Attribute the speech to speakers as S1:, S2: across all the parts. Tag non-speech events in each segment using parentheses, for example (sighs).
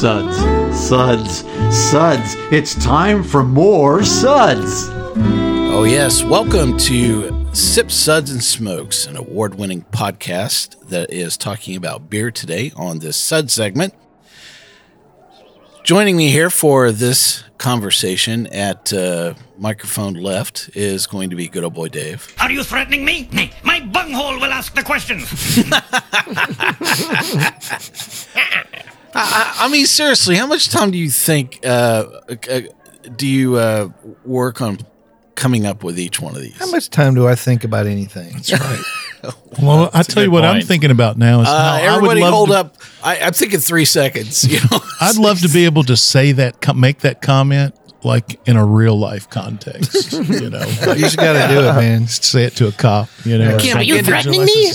S1: Suds, suds, suds. It's time for more suds.
S2: Oh, yes. Welcome to Sip Suds and Smokes, an award winning podcast that is talking about beer today on this Sud segment. Joining me here for this conversation at uh, microphone left is going to be good old boy Dave.
S3: Are you threatening me? Nay, my bunghole will ask the questions. (laughs) (laughs)
S2: I, I mean, seriously, how much time do you think uh, uh, do you uh, work on coming up with each one of these?
S4: How much time do I think about anything? That's right. (laughs)
S5: Well, I tell you what I'm thinking about now is
S2: Uh,
S5: how I would
S2: everybody
S5: love
S2: hold
S5: to,
S2: up. I, I'm thinking three seconds. You know, (laughs)
S5: I'd love to be able to say that, make that comment like in a real life context. you know, (laughs)
S4: you just got to do it, man.
S5: say it to a cop. You know,
S2: can't you
S5: threatening me.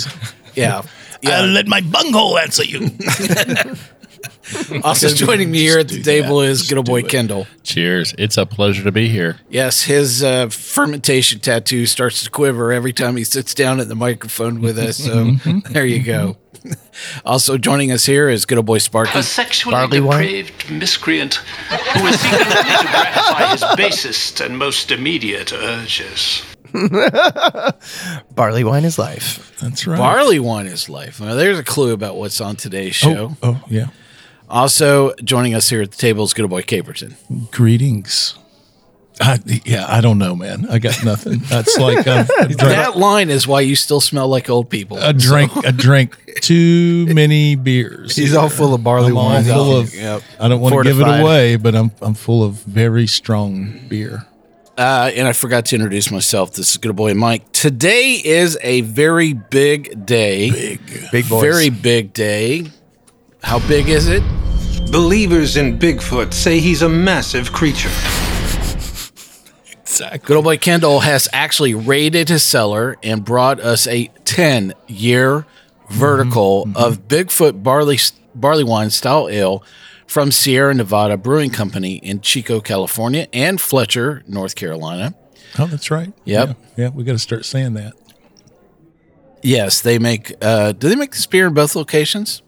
S2: yeah.
S5: I'll let my bunghole answer you. (laughs)
S2: Also joining me here at the table is
S5: Just
S2: good old boy
S5: it.
S2: Kendall.
S6: Cheers. It's a pleasure to be here.
S2: Yes, his uh, fermentation tattoo starts to quiver every time he sits down at the microphone with us. So (laughs) there you go. (laughs) Also joining us here is good old boy Sparky.
S7: A sexually
S4: Barley wine?
S7: depraved miscreant who is seeking only to gratify his basest and most immediate urges.
S4: Barley wine is life.
S5: That's right.
S2: Barley wine is life. Well, there's a clue about what's on today's show.
S5: Oh, oh, yeah.
S2: Also joining us here at the table is good boy Caperton.
S5: Greetings. I, yeah, I don't know, man. I got nothing. That's like uh, (laughs) I drank,
S2: That line is why you still smell like old people.
S5: I drank, I drank too many beers.
S4: He's all full of barley
S5: I'm
S4: wine.
S5: full of.
S2: Yep.
S5: I don't want to give it away, but I'm I'm full of very strong beer.
S2: Uh, and I forgot to introduce myself. This is good boy Mike. Today is a very big day.
S5: Big.
S4: Big boys.
S2: Very big day. How big is it?
S8: Believers in Bigfoot say he's a massive creature. Exactly.
S2: Good old boy Kendall has actually raided his cellar and brought us a 10 year vertical of Bigfoot barley barley wine style ale from Sierra Nevada Brewing Company in Chico, California, and Fletcher, North Carolina.
S5: Oh, that's right.
S2: Yep.
S5: Yeah, yeah, we got to start saying that.
S2: Yes, they make. Uh, do they make this beer in both locations?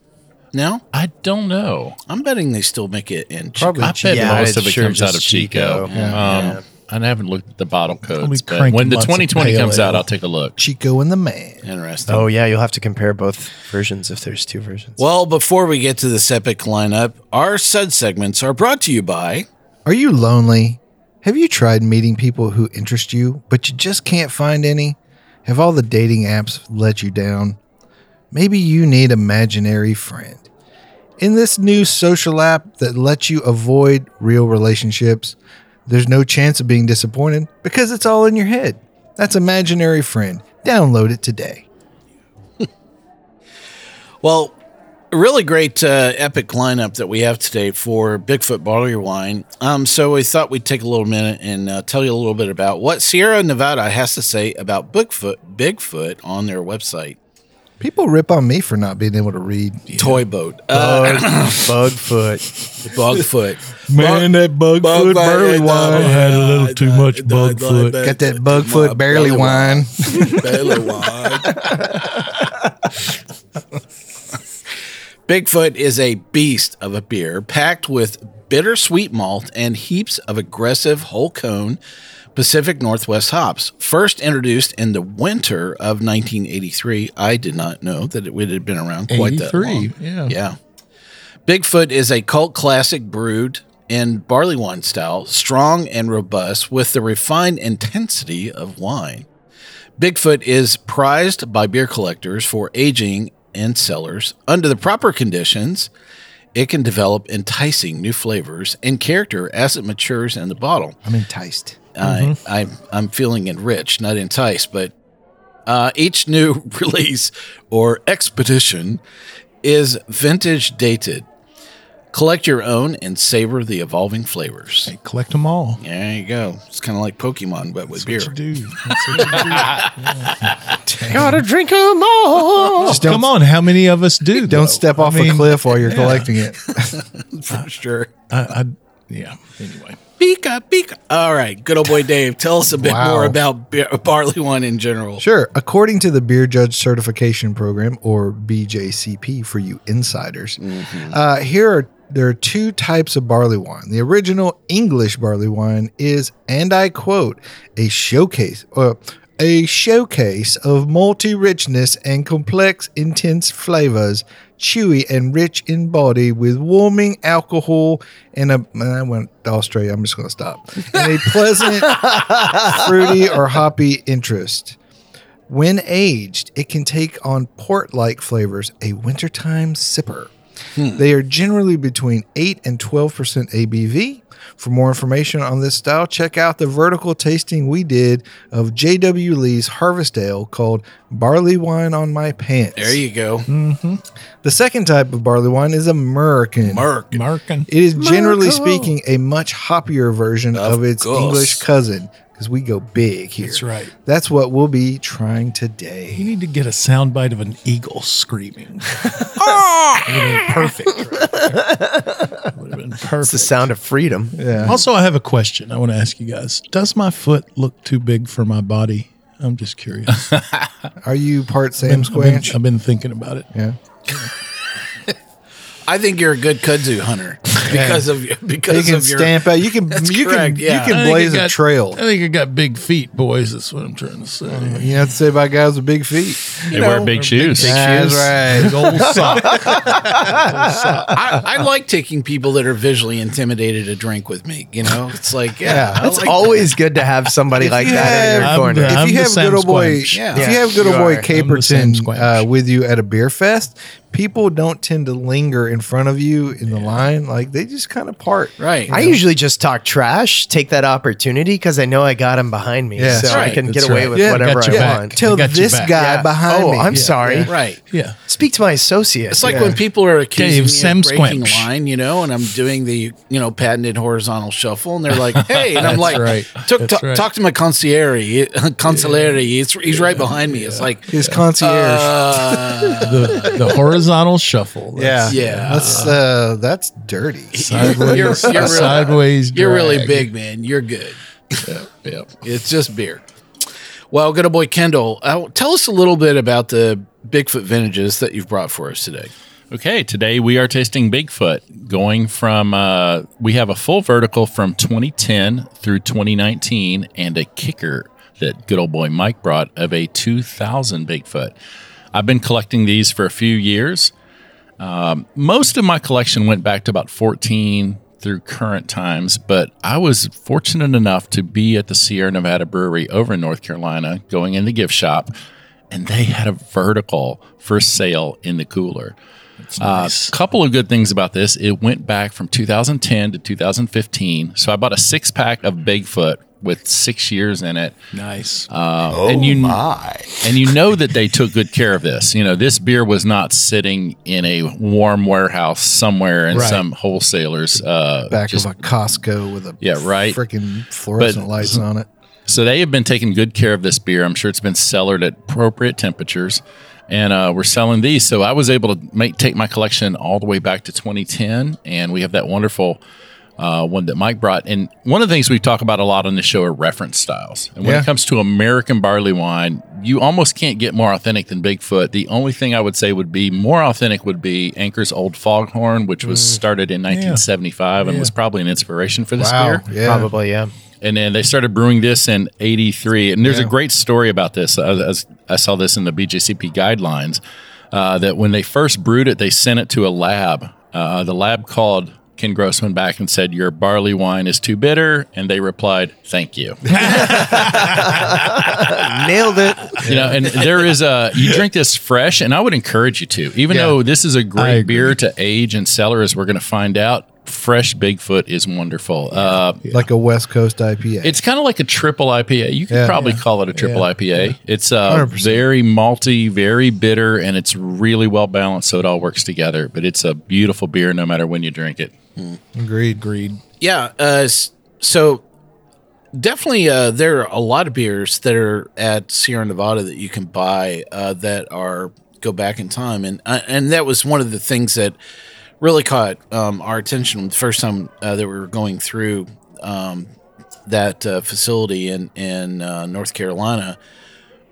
S2: No,
S6: I don't know.
S2: I'm betting they still make it in Chico.
S4: Probably
S6: I bet
S4: Yeah,
S6: most of it
S4: sure
S6: comes out of
S4: just
S6: Chico.
S4: Chico.
S6: Um, I haven't looked at the bottle codes, but when the 2020 comes out. I'll take a look.
S4: Chico and the man.
S2: Interesting.
S9: Oh yeah, you'll have to compare both versions if there's two versions.
S2: Well, before we get to this epic lineup, our sud segments are brought to you by.
S4: Are you lonely? Have you tried meeting people who interest you, but you just can't find any? Have all the dating apps let you down? Maybe you need imaginary friend. In this new social app that lets you avoid real relationships, there's no chance of being disappointed because it's all in your head. That's Imaginary Friend. Download it today. (laughs)
S2: Well, really great uh, epic lineup that we have today for Bigfoot Barley Wine. Um, so we thought we'd take a little minute and uh, tell you a little bit about what Sierra Nevada has to say about Bigfoot, Bigfoot on their website.
S4: People rip on me for not being able to read.
S2: Toy boat, uh, (coughs)
S9: Bugfoot.
S2: Bugfoot.
S5: Man, that bugfoot
S2: Bug-
S5: barley wine
S2: uh,
S5: had a little too much bugfoot.
S4: Got that Bugfoot barley wine.
S2: Barley wine. Bigfoot is a beast of a beer packed with bittersweet malt and heaps of aggressive whole cone Pacific Northwest hops. First introduced in the winter of 1983. I did not know that it would have been around quite that long.
S5: yeah.
S2: Yeah. Bigfoot is a cult classic brewed in barley wine style, strong and robust with the refined intensity of wine. Bigfoot is prized by beer collectors for aging in cellars. Under the proper conditions, it can develop enticing new flavors and character as it matures in the bottle.
S4: I'm enticed.
S2: I, I, I'm feeling enriched, not enticed, but uh, each new (laughs) release or expedition is vintage dated. Collect your own and savor the evolving flavors.
S5: Hey, collect them all.
S2: There you go. It's kind of like Pokemon, but with beer.
S5: What you do. That's what you do. (laughs)
S9: Gotta drink them all.
S4: Just
S5: Come on, how many of us do?
S4: don't
S5: though?
S4: step
S5: I
S4: off a cliff while you're
S5: yeah.
S4: collecting it. (laughs)
S2: For sure.
S5: I, I, yeah. Anyway,
S2: Pika, pika. All right. Good old boy Dave, tell us a bit
S4: Wow.
S2: more about beer, uh, barley wine in general.
S4: Sure. According to the Beer Judge Certification Program, or BJCP for you insiders, mm-hmm. uh, here are there are two types of barley wine. The original English barley wine is, and I quote, a showcase or a showcase of malty richness and complex, intense flavors, chewy and rich in body, with warming alcohol and a. I went to Australia. I'm just going to stop. And a pleasant, (laughs) fruity or hoppy interest. When aged, it can take on port like flavors, a wintertime sipper. Hmm. They are generally between 8 and 12% ABV. For more information on this style, check out the vertical tasting we did of JW Lee's Harvest Ale called Barley Wine on My Pants.
S2: There you go. Mm-hmm.
S4: the second type of barley wine is American.
S2: Merc.
S5: Markin.
S4: It is generally speaking a much hoppier version of, its
S2: course.
S4: English cousin because we go big here.
S5: That's right.
S4: That's what we'll be trying today.
S5: You need to get a soundbite of an eagle screaming. (laughs) Would perfect. Right (laughs) there. Would have been
S9: It's the sound of freedom.
S4: Yeah.
S5: Also, I have a question I want to ask you guys. Does my foot look too big for my body? I'm just curious. (laughs)
S4: Are you part Sam
S5: I've been,
S4: Squanch?
S5: I've been thinking about it.
S4: yeah.
S2: I think you're a good kudzu hunter (laughs) because of
S4: You
S2: because
S4: can
S2: of your
S4: stamp out. You can you
S2: correct,
S4: can
S2: yeah.
S5: I
S4: you can
S5: think
S4: blaze
S5: I
S4: a
S5: got-
S4: trail.
S5: I think I got big feet, boys. That's what I'm trying to say.
S4: You have to say about guys with big feet.
S6: They wear big shoes.
S4: That's right.
S5: Big old (laughs) sock.
S2: I, I like taking people that are visually intimidated to drink with me. You know, it's like yeah,
S4: Yeah.
S2: I
S9: It's
S2: like
S9: always good to have somebody like
S4: you
S9: that in your corner.
S5: I'm the-
S4: If you
S5: I'm
S4: have
S5: Sam
S4: good old boy,
S5: Squanch.
S2: Yeah.
S4: if you
S9: Yeah,
S4: have good
S9: you
S4: old boy
S9: are.
S5: I'm the Sam
S4: Caperton
S5: Squanch.
S4: uh, with you at a beer fest, people don't tend to linger in front of you in the line. Like they just kind of part.
S2: right.
S9: I usually just talk trash, take that opportunity because I know I got him behind me,
S4: Yeah.
S9: so I can
S5: That's
S9: get away
S5: right.
S9: with
S4: Yeah,
S9: whatever I
S5: back.
S9: want.
S4: Tell this guy
S9: Yeah.
S4: behind
S9: oh,
S4: me.
S9: I'm sorry.
S5: yeah.
S2: right.
S5: Yeah.
S9: Speak to my associate.
S2: It's like
S4: Yeah.
S2: when people are accusing
S5: Dave,
S2: me
S5: Sam
S2: of breaking
S5: Squanch.
S2: line, you know, and I'm doing the you know patented horizontal shuffle, and they're like, (laughs) "Hey," and I'm like,
S5: right.
S2: "Took-
S5: That's
S2: ta-
S5: right.
S2: "Talk to my concierge, (laughs) consigliere. He's he's right behind me." It's like,
S4: His concierge.
S2: uh, (laughs)
S5: The, the horizontal shuffle.
S4: yeah,
S2: yeah.
S4: That's uh, that's dirty. (laughs)
S5: Sideways.
S2: You're- you're really-
S5: sideways.
S2: You're really big, man. You're good.
S5: Yeah.
S2: It's just beer. Well, good old boy Kendall, uh, tell us a little bit about the Bigfoot vintages that you've brought for us today.
S6: Okay, today we are tasting Bigfoot, going from uh, we have a full vertical from 2010 through 2019, and a kicker that good old boy Mike brought of a 2000 Bigfoot. I've been collecting these for a few years. Um, most of my collection went back to about 14 through current times, but I was fortunate enough to be at the Sierra Nevada Brewery over in North Carolina, going in the gift shop, and they had a vertical for sale in the cooler. A
S5: Nice.
S6: couple of good things about this. It went back from 2010 to 2015. So I bought a six pack of Bigfoot with six years in it.
S5: nice.
S6: Uh, and you and you know that they took good care of this. You know, this beer was not sitting in a warm warehouse somewhere in
S5: Right.
S6: some wholesalers. Uh,
S4: Back
S6: just-
S4: of a Costco with a
S6: Yeah, right.
S4: freaking fluorescent
S6: But-
S4: lights on it.
S6: So they have been taking good care of this beer. I'm sure it's been cellared at appropriate temperatures, and uh, we're selling these. So I was able to make take my collection all the way back to 2010, and we have that wonderful uh, one that Mike brought. And one of the things we talk about a lot on this show are reference styles. And when
S4: Yeah.
S6: it comes to American barley wine, you almost can't get more authentic than Bigfoot. The only thing I would say would be more authentic would be Anchor's Old Foghorn, which was started in 1975 and was probably an inspiration for this
S4: Wow.
S6: beer
S4: Yeah.
S9: Probably, yeah.
S6: and then they started brewing this in 83 and there's
S4: Yeah.
S6: a great story about this as, as i saw this in the bjcp guidelines uh, that when they first brewed it they sent it to a lab uh, the lab called ken grossman back and said your barley wine is too bitter and they replied thank you (laughs)
S9: Nailed it.
S6: you know and there is a you drink this fresh and i would encourage you to even
S4: Yeah.
S6: though this is a great beer to age and cellar as we're going to find out fresh Bigfoot is wonderful. Uh,
S4: Like a West Coast IPA.
S6: It's kind of like a triple IPA. You could
S4: Yeah.
S6: probably
S4: Yeah.
S6: call it a triple
S4: Yeah.
S6: IPA. It's uh,
S4: 100%.
S6: very malty, very bitter, and it's really well balanced, so it all works together. But it's a beautiful beer, no matter when you drink it.
S4: Agreed.
S5: Agreed.
S2: Yeah. Uh, so definitely, uh, there are a lot of beers that are at Sierra Nevada that you can buy uh, that are go back in time, and uh, and that was one of the things that really caught um, our attention the first time uh, that we were going through um, that uh, facility in in uh, North Carolina.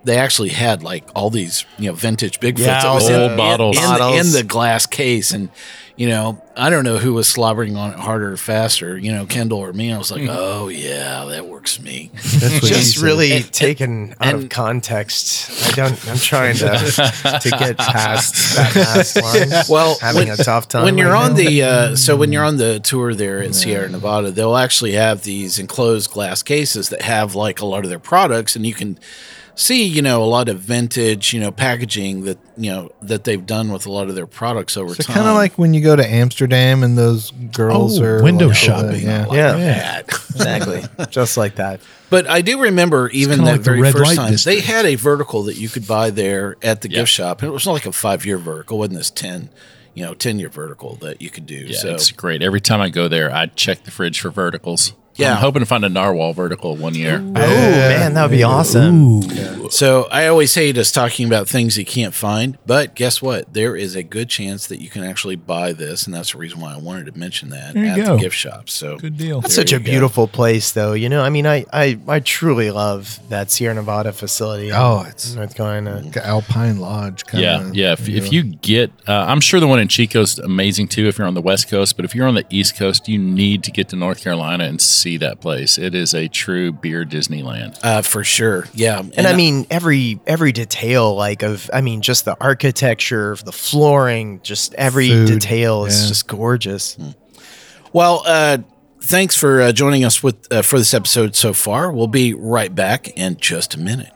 S2: They actually had like all these, you know, vintage Bigfoots
S9: Yeah,
S2: that was
S9: old
S2: in, in-
S6: bottles.
S2: in, the-
S9: Bottles.
S2: in the glass case, and you know, I don't know who was slobbering on it harder or faster, you know, Kendall or me. I was like,
S9: Hmm.
S2: oh yeah, that works me.
S4: That's
S9: Just really
S2: And-
S9: taken out
S2: and-
S9: of context. I don't. I'm trying to (laughs) to get past that last (laughs) line.
S2: Well,
S9: having
S2: when-
S9: a tough time.
S2: when you're
S9: right
S2: on
S9: now.
S2: the uh, so when you're on the tour there at Sierra Nevada, they'll actually have these enclosed glass cases that have like a lot of their products, and you can see you know a lot of vintage you know packaging that you know that they've done with a lot of their products over
S4: So
S2: time.
S4: kind of like when you go to Amsterdam and those girls
S5: Oh,
S4: are
S5: window
S4: like, oh,
S5: shopping.
S4: yeah.
S9: yeah,
S2: that. (laughs)
S9: exactly, just like that.
S2: But I do remember even that
S5: like the
S2: very
S5: red
S2: first
S5: light
S2: time they had a vertical that you could buy there at the
S6: Yeah.
S2: gift shop, and it was not like a five year vertical, wasn't this ten, you know, ten year vertical that you could do.
S6: Yeah,
S2: so
S6: it's great. Every time I go there, I check the fridge for verticals.
S2: Yeah.
S6: I'm hoping to find a narwhal vertical one year.
S9: Oh man, that would be awesome.
S2: So I always hate us talking about things you can't find, but guess what? There is a good chance that you can actually buy this, and that's the reason why I wanted to mention that
S5: There
S2: at
S5: go.
S2: the gift shop. So
S5: Good deal.
S9: That's
S2: There
S9: such a
S2: go.
S9: beautiful place, though. You know, I mean, I, I, I truly love that Sierra Nevada facility.
S4: Oh, it's-
S9: North Carolina.
S4: Like Alpine Lodge. Kind
S6: Yeah, yeah. If, if you get, uh, I'm sure the one in Chico's amazing too. If you're on the West Coast, but if you're on the East Coast, you need to get to North Carolina and see that place. It is a true beer Disneyland.
S2: uh, for sure, yeah.
S9: And, I mean, every every detail, like of, I mean, just the architecture, the flooring, just every
S4: Food,
S9: detail is
S4: yeah.
S9: just gorgeous.
S2: Well, uh, thanks for uh, joining us with uh, for this episode so far. We'll be right back in just a minute.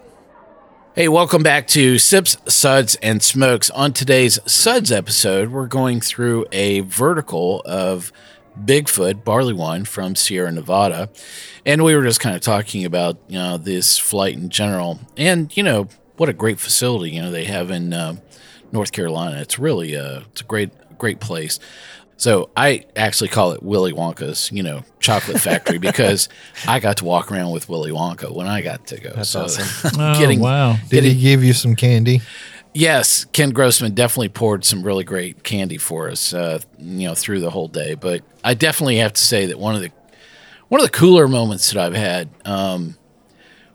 S2: Hey, welcome back to Sips, Suds, and Smokes. On today's Suds episode, we're going through a vertical of Bigfoot barley wine from Sierra Nevada, and we were just kind of talking about you know this flight in general, and you know what a great facility you know they have in uh, North Carolina. It's really uh, it's a great great place. So I actually call it Willy Wonka's, you know, chocolate factory (laughs) because I got to walk around with Willy Wonka when I got to go. That's so
S9: awesome. (laughs)
S5: Oh,
S2: getting
S5: wow.
S4: Did he give you some candy?
S2: Yes, Ken Grossman definitely poured some really great candy for us, uh, you know, through the whole day. But I definitely have to say that one of the one of the cooler moments that I've had um,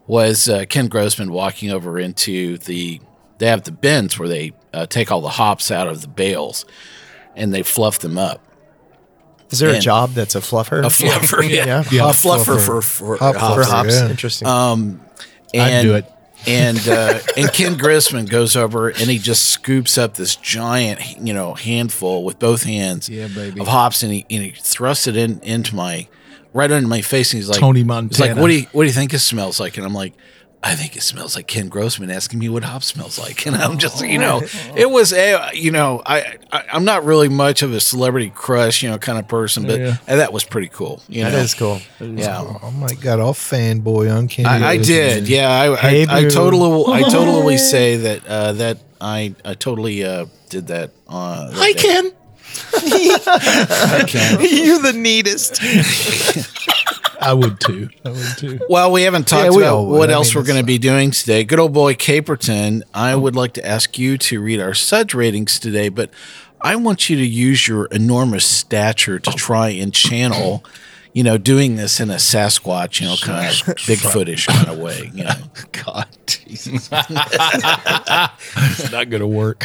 S2: was uh, Ken Grossman walking over into the they have the bins where they uh, take all the hops out of the bales and they fluff them up.
S9: Is there a job that's a fluffer?
S2: A fluffer, (laughs) yeah,
S9: Yeah.
S2: a fluffer
S4: fluffer.
S2: for for hops.
S9: For hops?
S4: yeah.
S9: Interesting.
S2: Um,
S5: I'd
S2: and,
S5: do it.
S2: And uh, and Ken Grossman goes over and he just scoops up this giant, you know, handful with both hands
S5: Yeah,
S2: of hops, and he and he thrusts it in into my right under my face, and he's like,
S5: Tony Montana.
S2: He's like, what do you what do you think it smells like? And I'm like. I think it smells like Ken Grossman asking me what hop smells like, and I'm just, you know, it was, a, you know, I, I I'm not really much of a celebrity crush, you know, kind of person, but
S5: Yeah.
S2: that was pretty cool. You
S9: that
S2: know,
S9: is cool.
S2: yeah.
S4: Oh my god, all fanboy on Ken.
S2: I, I
S4: Grossman.
S2: did, yeah. I,
S9: Hey,
S2: I, I
S9: boo.
S2: totally, I (laughs) totally say that uh, that I, I totally uh, did that. Uh, that
S5: Hi,
S2: day.
S5: Ken. (laughs)
S2: I can. (laughs)
S9: You're the neatest.
S5: I would too. I would too.
S2: Well, we haven't talked
S4: Yeah, we
S2: about what
S4: I
S2: else
S4: mean,
S2: we're going to be doing today. Good old boy Caperton. I would like to ask you to read our Suds ratings today, but I want you to use your enormous stature to oh. try and channel. You know, doing this in a Sasquatch, you know, kind of Bigfootish kind of way. You know, (laughs)
S5: God, Jesus. it's not going to work.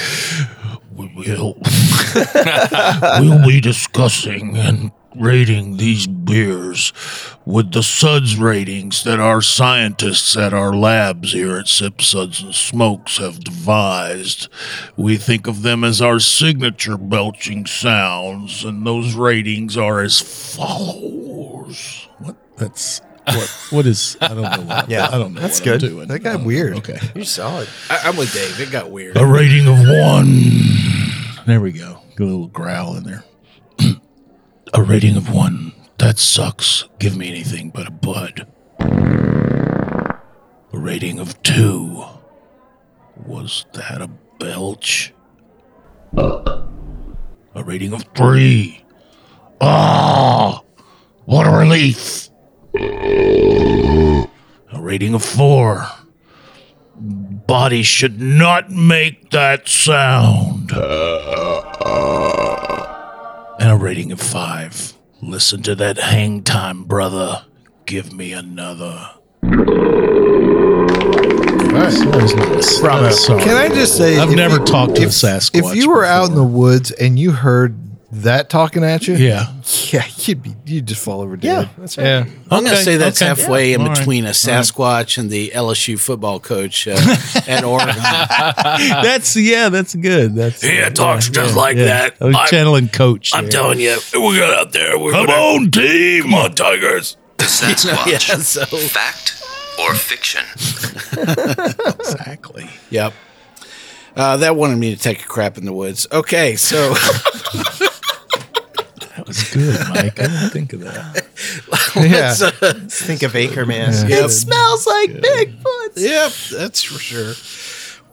S10: we will (laughs) we'll be discussing and rating these beers with the suds ratings that our scientists at our labs here at sip suds and smokes have devised we think of them as our signature belching sounds and those ratings are as follows
S5: What? That's what? What is? I don't know. What,
S9: Yeah,
S5: I don't know.
S9: that's
S5: what I'm
S9: good.
S5: doing.
S4: That got
S5: I know.
S4: weird.
S5: Okay.
S9: You're solid.
S2: I, I'm with Dave. It got weird.
S10: a rating of one. There we go. Get a little growl in there. A rating of one. That sucks. Give me anything but a bud. A rating of two. Was that a belch? A rating of three. Ah, what a relief. A rating of four. Body should not make that sound. (laughs) And a rating of five. Listen to that hang time, brother. Give me another.
S9: Bravo.
S4: Can I just say,
S5: I've
S4: if
S5: never
S4: you-
S5: talked to
S4: if,
S5: a Sasquatch
S4: If you were out in the woods and you heard that talking at you,
S5: Yeah. (laughs)
S4: yeah, you'd be you'd just fall over
S9: Yeah,
S4: dead.
S9: that's right.
S4: Yeah,
S2: I'm going to say that's
S5: okay.
S2: halfway in
S5: All right,
S2: between a Sasquatch and the LSU football coach uh, (laughs) at Oregon. (laughs)
S5: That's yeah, that's good. That's
S6: He talks just like that.
S5: I was
S6: I'm-
S5: channeling coach.
S6: I'm
S5: there.
S6: telling you, we got out there. We're
S10: Come
S6: gonna-
S10: on, team.
S6: Come on, Tigers.
S11: The Sasquatch.
S2: yeah, so
S11: Fact or fiction?
S5: Exactly.
S2: yep. Uh, that wanted me to take a crap in the woods. Okay, so
S5: That was good, Mike. I didn't think of that. (laughs)
S4: yeah.
S2: let's, uh,
S9: Let's think of Acreman.
S2: Yep.
S9: It smells like Bigfoot.
S2: Yep, that's for sure.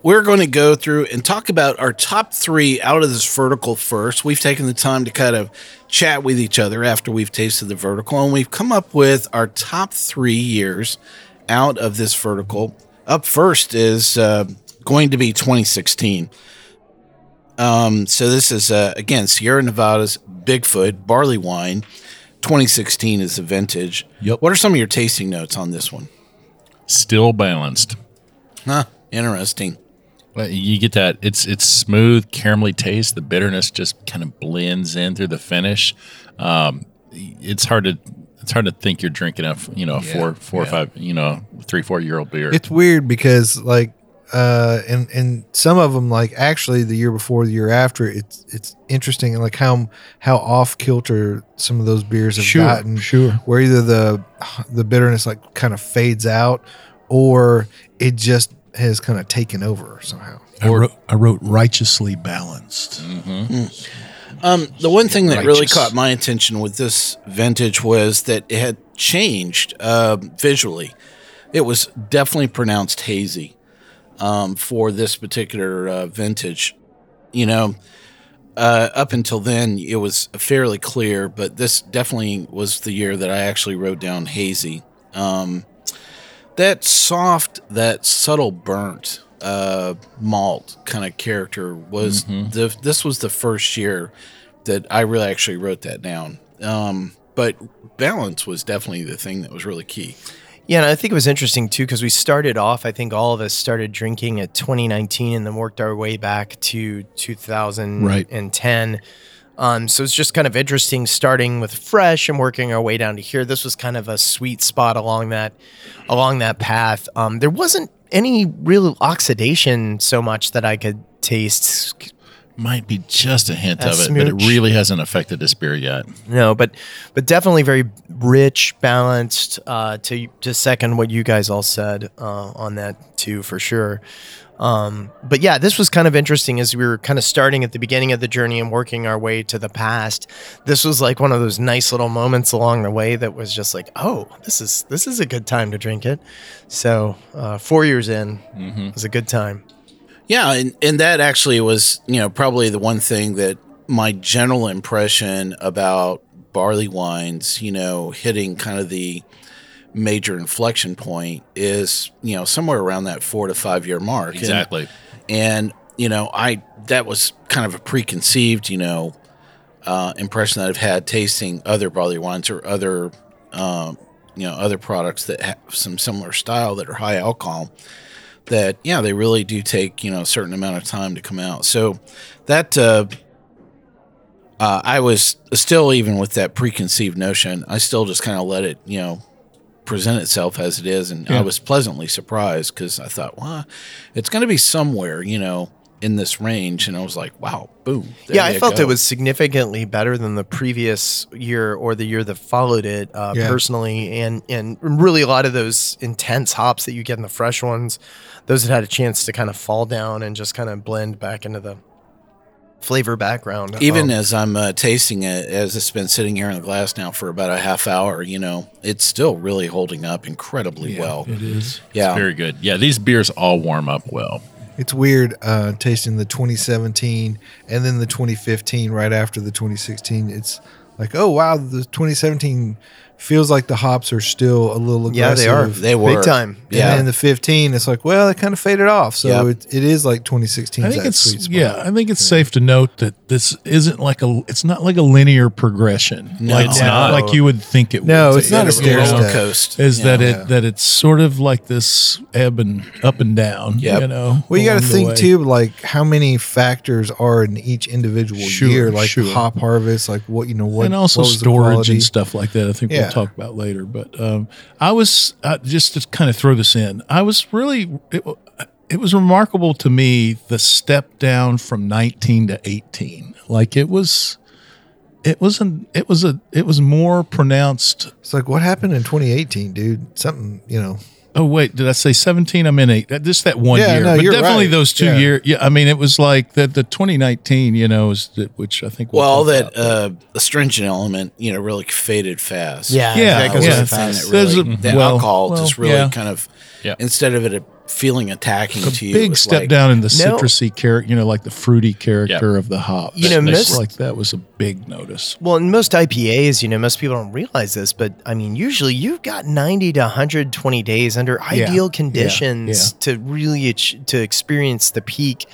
S2: We're going to go through and talk about our top three out of this vertical first. We've taken the time to kind of chat with each other after we've tasted the vertical, and we've come up with our top three years out of this vertical. Up first is uh, going to be 2016. Um, so this is uh, again Sierra Nevada's Bigfoot barley wine. 2016 is the vintage.
S5: Yep.
S2: What are some of your tasting notes on this one?
S6: Still balanced.
S2: Huh. Interesting.
S6: Well, You get that. It's it's smooth, caramelly taste. The bitterness just kind of blends in through the finish. Um, it's hard to it's hard to think you're drinking a you know a four four or five you know three four year old beer.
S4: It's weird because like uh and and some of them like actually the year before the year after it's it's interesting and like how how off kilter some of those beers have
S5: Sure,
S4: gotten
S5: sure.
S4: where either the the bitterness like kind of fades out or it just has kind of taken over somehow
S5: I wrote, I wrote righteously balanced.
S2: Um, the one thing that really caught my attention with this vintage was that it had changed uh, visually. It was definitely pronounced hazy um, for this particular uh, vintage. You know, uh, up until then, it was fairly clear, but this definitely was the year that I actually wrote down hazy. Um, that soft, that subtle burnt uh, malt kind of character was the. This was the first year that I really actually wrote that down. Um, but balance was definitely the thing that was really key.
S9: Yeah, and I think it was interesting too because we started off. I think all of us started drinking at 2019 and then worked our way back to 2010. Um, so it's just kind of interesting starting with fresh and working our way down to here. This was kind of a sweet spot along that along that path. Um, there wasn't any real oxidation so much that I could taste.
S6: Might be just a hint
S9: A
S6: of it, but it really hasn't affected this beer yet.
S9: No, but but definitely very rich, balanced. Uh, to to second what you guys all said uh, on that too, for sure. Um, but yeah, this was kind of interesting as we were kind of starting at the beginning of the journey and working our way to the past. This was like one of those nice little moments along the way that was just like, oh, this is this is a good time to drink it. So uh, four years in was a good time.
S2: Yeah, and, and that actually was, you know, probably the one thing that my general impression about barley wines, you know, hitting kind of the major inflection point is, you know, somewhere around that four to five year mark. And-
S6: Exactly.
S2: And, you know, I that was kind of a preconceived, you know, uh, impression that I've had tasting other barley wines or other, um, you know, other products that have some similar style that are high alcohol that yeah they really do take you know a certain amount of time to come out so that uh, uh, i was still even with that preconceived notion i still just kind of let it you know present itself as it is and i was pleasantly surprised because i thought well it's going to be somewhere you know in this range and i was like wow boom
S9: yeah, I felt
S2: go.
S9: it was significantly better than the previous year or the year that followed it, uh,
S4: Yeah.
S9: personally, and and really a lot of those intense hops that you get in the fresh ones, those that had a chance to kind of fall down and just kind of blend back into the flavor background.
S2: Even
S9: Um,
S2: as I'm uh, tasting it, as it's been sitting here in the glass now for about a half hour, you know, it's still really holding up incredibly well.
S5: It is.
S2: Yeah.
S6: Very good. Yeah, these beers all warm up well.
S4: It's weird uh, tasting the 2017 and then the 2015 right after the 2016. It's like, oh wow, the 2017 feels like the hops are still a little aggressive.
S9: Yeah, they are. They were. Big time.
S4: And
S9: Yeah.
S4: then the 15, it's like, well, it kind of faded off. So
S5: Yep.
S4: it, it is like 2016.
S5: I think it's
S4: sweet spot.
S5: yeah. I think it's safe to note that this isn't like a. It's not like a linear progression.
S4: No.
S5: like,
S4: It's not.
S5: Like you would think it. Would be.
S4: No,
S5: would
S4: it's not a stair
S5: roller
S4: step.
S2: coast.
S5: Is that
S4: Yeah.
S5: it? That it's sort of like this ebb and up and down.
S4: Yeah,
S5: You know.
S4: Well, you got to think
S5: way.
S4: too, like how many factors are in each individual
S5: Sure,
S4: year, like
S5: sure.
S4: hop harvest, like what you know, what
S5: and also
S4: what
S5: storage and stuff like that. I think
S4: Yeah.
S5: We'll talk about later. But um, I was uh, just to kind of throw this in. I was really it, it was remarkable to me the step down from 19 to 18. Like it was. It wasn't It was a. It was more pronounced.
S4: It's like what happened in 2018, dude? Something, you know.
S5: Oh wait, did I say 17? I'm in eight. Just that one
S4: Yeah,
S5: year,
S4: no,
S5: but
S4: you're
S5: definitely
S4: right.
S5: those two
S4: Yeah.
S5: year. Yeah, I mean, it was like the the 2019. You know, is the, which I think. we'll
S2: Well,
S5: talk
S2: that uh, astringent element, you know, really faded fast.
S5: Yeah, Yeah, that goes
S2: was
S5: really
S2: the that really,
S5: a- well,
S2: alcohol
S5: well,
S2: just really
S5: yeah.
S2: kind of,
S6: Yeah.
S2: instead of it feeling attacking
S5: a
S2: to you, it
S5: big step
S2: like-
S5: down in the
S9: No.
S5: citrusy character, you know, like the fruity character of the hop.
S9: You know, most-
S5: like that was a big notice.
S9: Well, in most IPAs, you know, most people don't realize this, but I mean, usually you've got 90 to 120 days under
S5: Yeah,
S9: ideal
S5: yeah,
S9: conditions to really ach- to experience the peak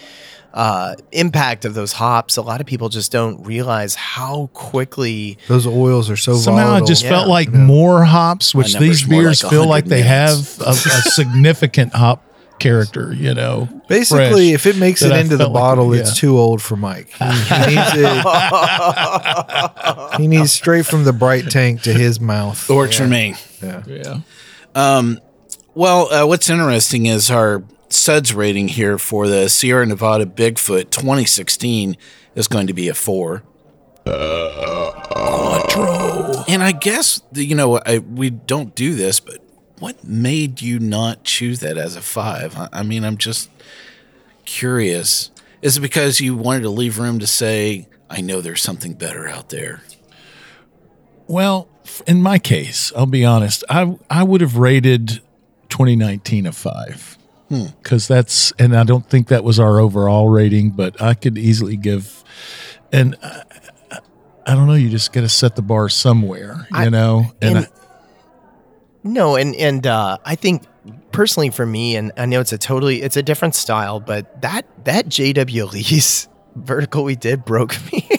S9: uh, impact of those hops. A lot of people just don't realize how quickly
S4: Those oils are so
S5: Somehow
S4: volatile.
S5: it just felt
S9: Yeah.
S5: like more hops, which these beers
S2: like
S5: feel like they
S2: minutes.
S5: have a, a (laughs) significant hop character. You know,
S4: Basically,
S5: fresh,
S4: if it makes it
S5: I
S4: into the
S5: felt like-
S4: bottle,
S5: yeah.
S4: it's too old for Mike. He, he needs it. (laughs) he needs straight from the bright tank to his mouth.
S2: Works for me.
S4: Yeah.
S5: Yeah.
S2: Um, well, uh, what's interesting is our SUDS rating here for the Sierra Nevada Bigfoot 2016 is going to be a four.
S5: Quattro.
S2: And I guess you know I, we don't do this, but what made you not choose that as a five? I, I mean, I'm just curious. Is it because you wanted to leave room to say, "I know there's something better out there"?
S5: Well, in my case, I'll be honest. I I would have rated 2019 a five
S2: Hmm.
S5: because that's, and I don't think that was our overall rating, but I could easily give, and I, I- I don't know. You just got to set the bar somewhere, you
S9: I-
S5: know. And,
S9: and- no, and and uh, I think personally for me, and I know it's a totally it's a different style, but that that JW Lee's (laughs) vertical we did broke me. (laughs)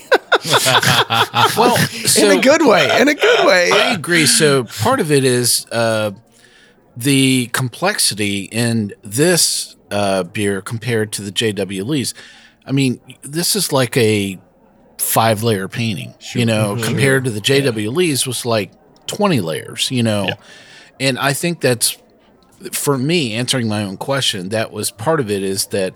S2: Well,
S9: in a good way. In a good way.
S2: I agree. So part of it is uh, the complexity in this uh, beer compared to the JW Lee's. I mean, this is like a five layer painting, you know,
S5: Sure.
S2: compared to the JW Lee's was like 20 layers, you know. And I think that's for me answering my own question, that was part of it is that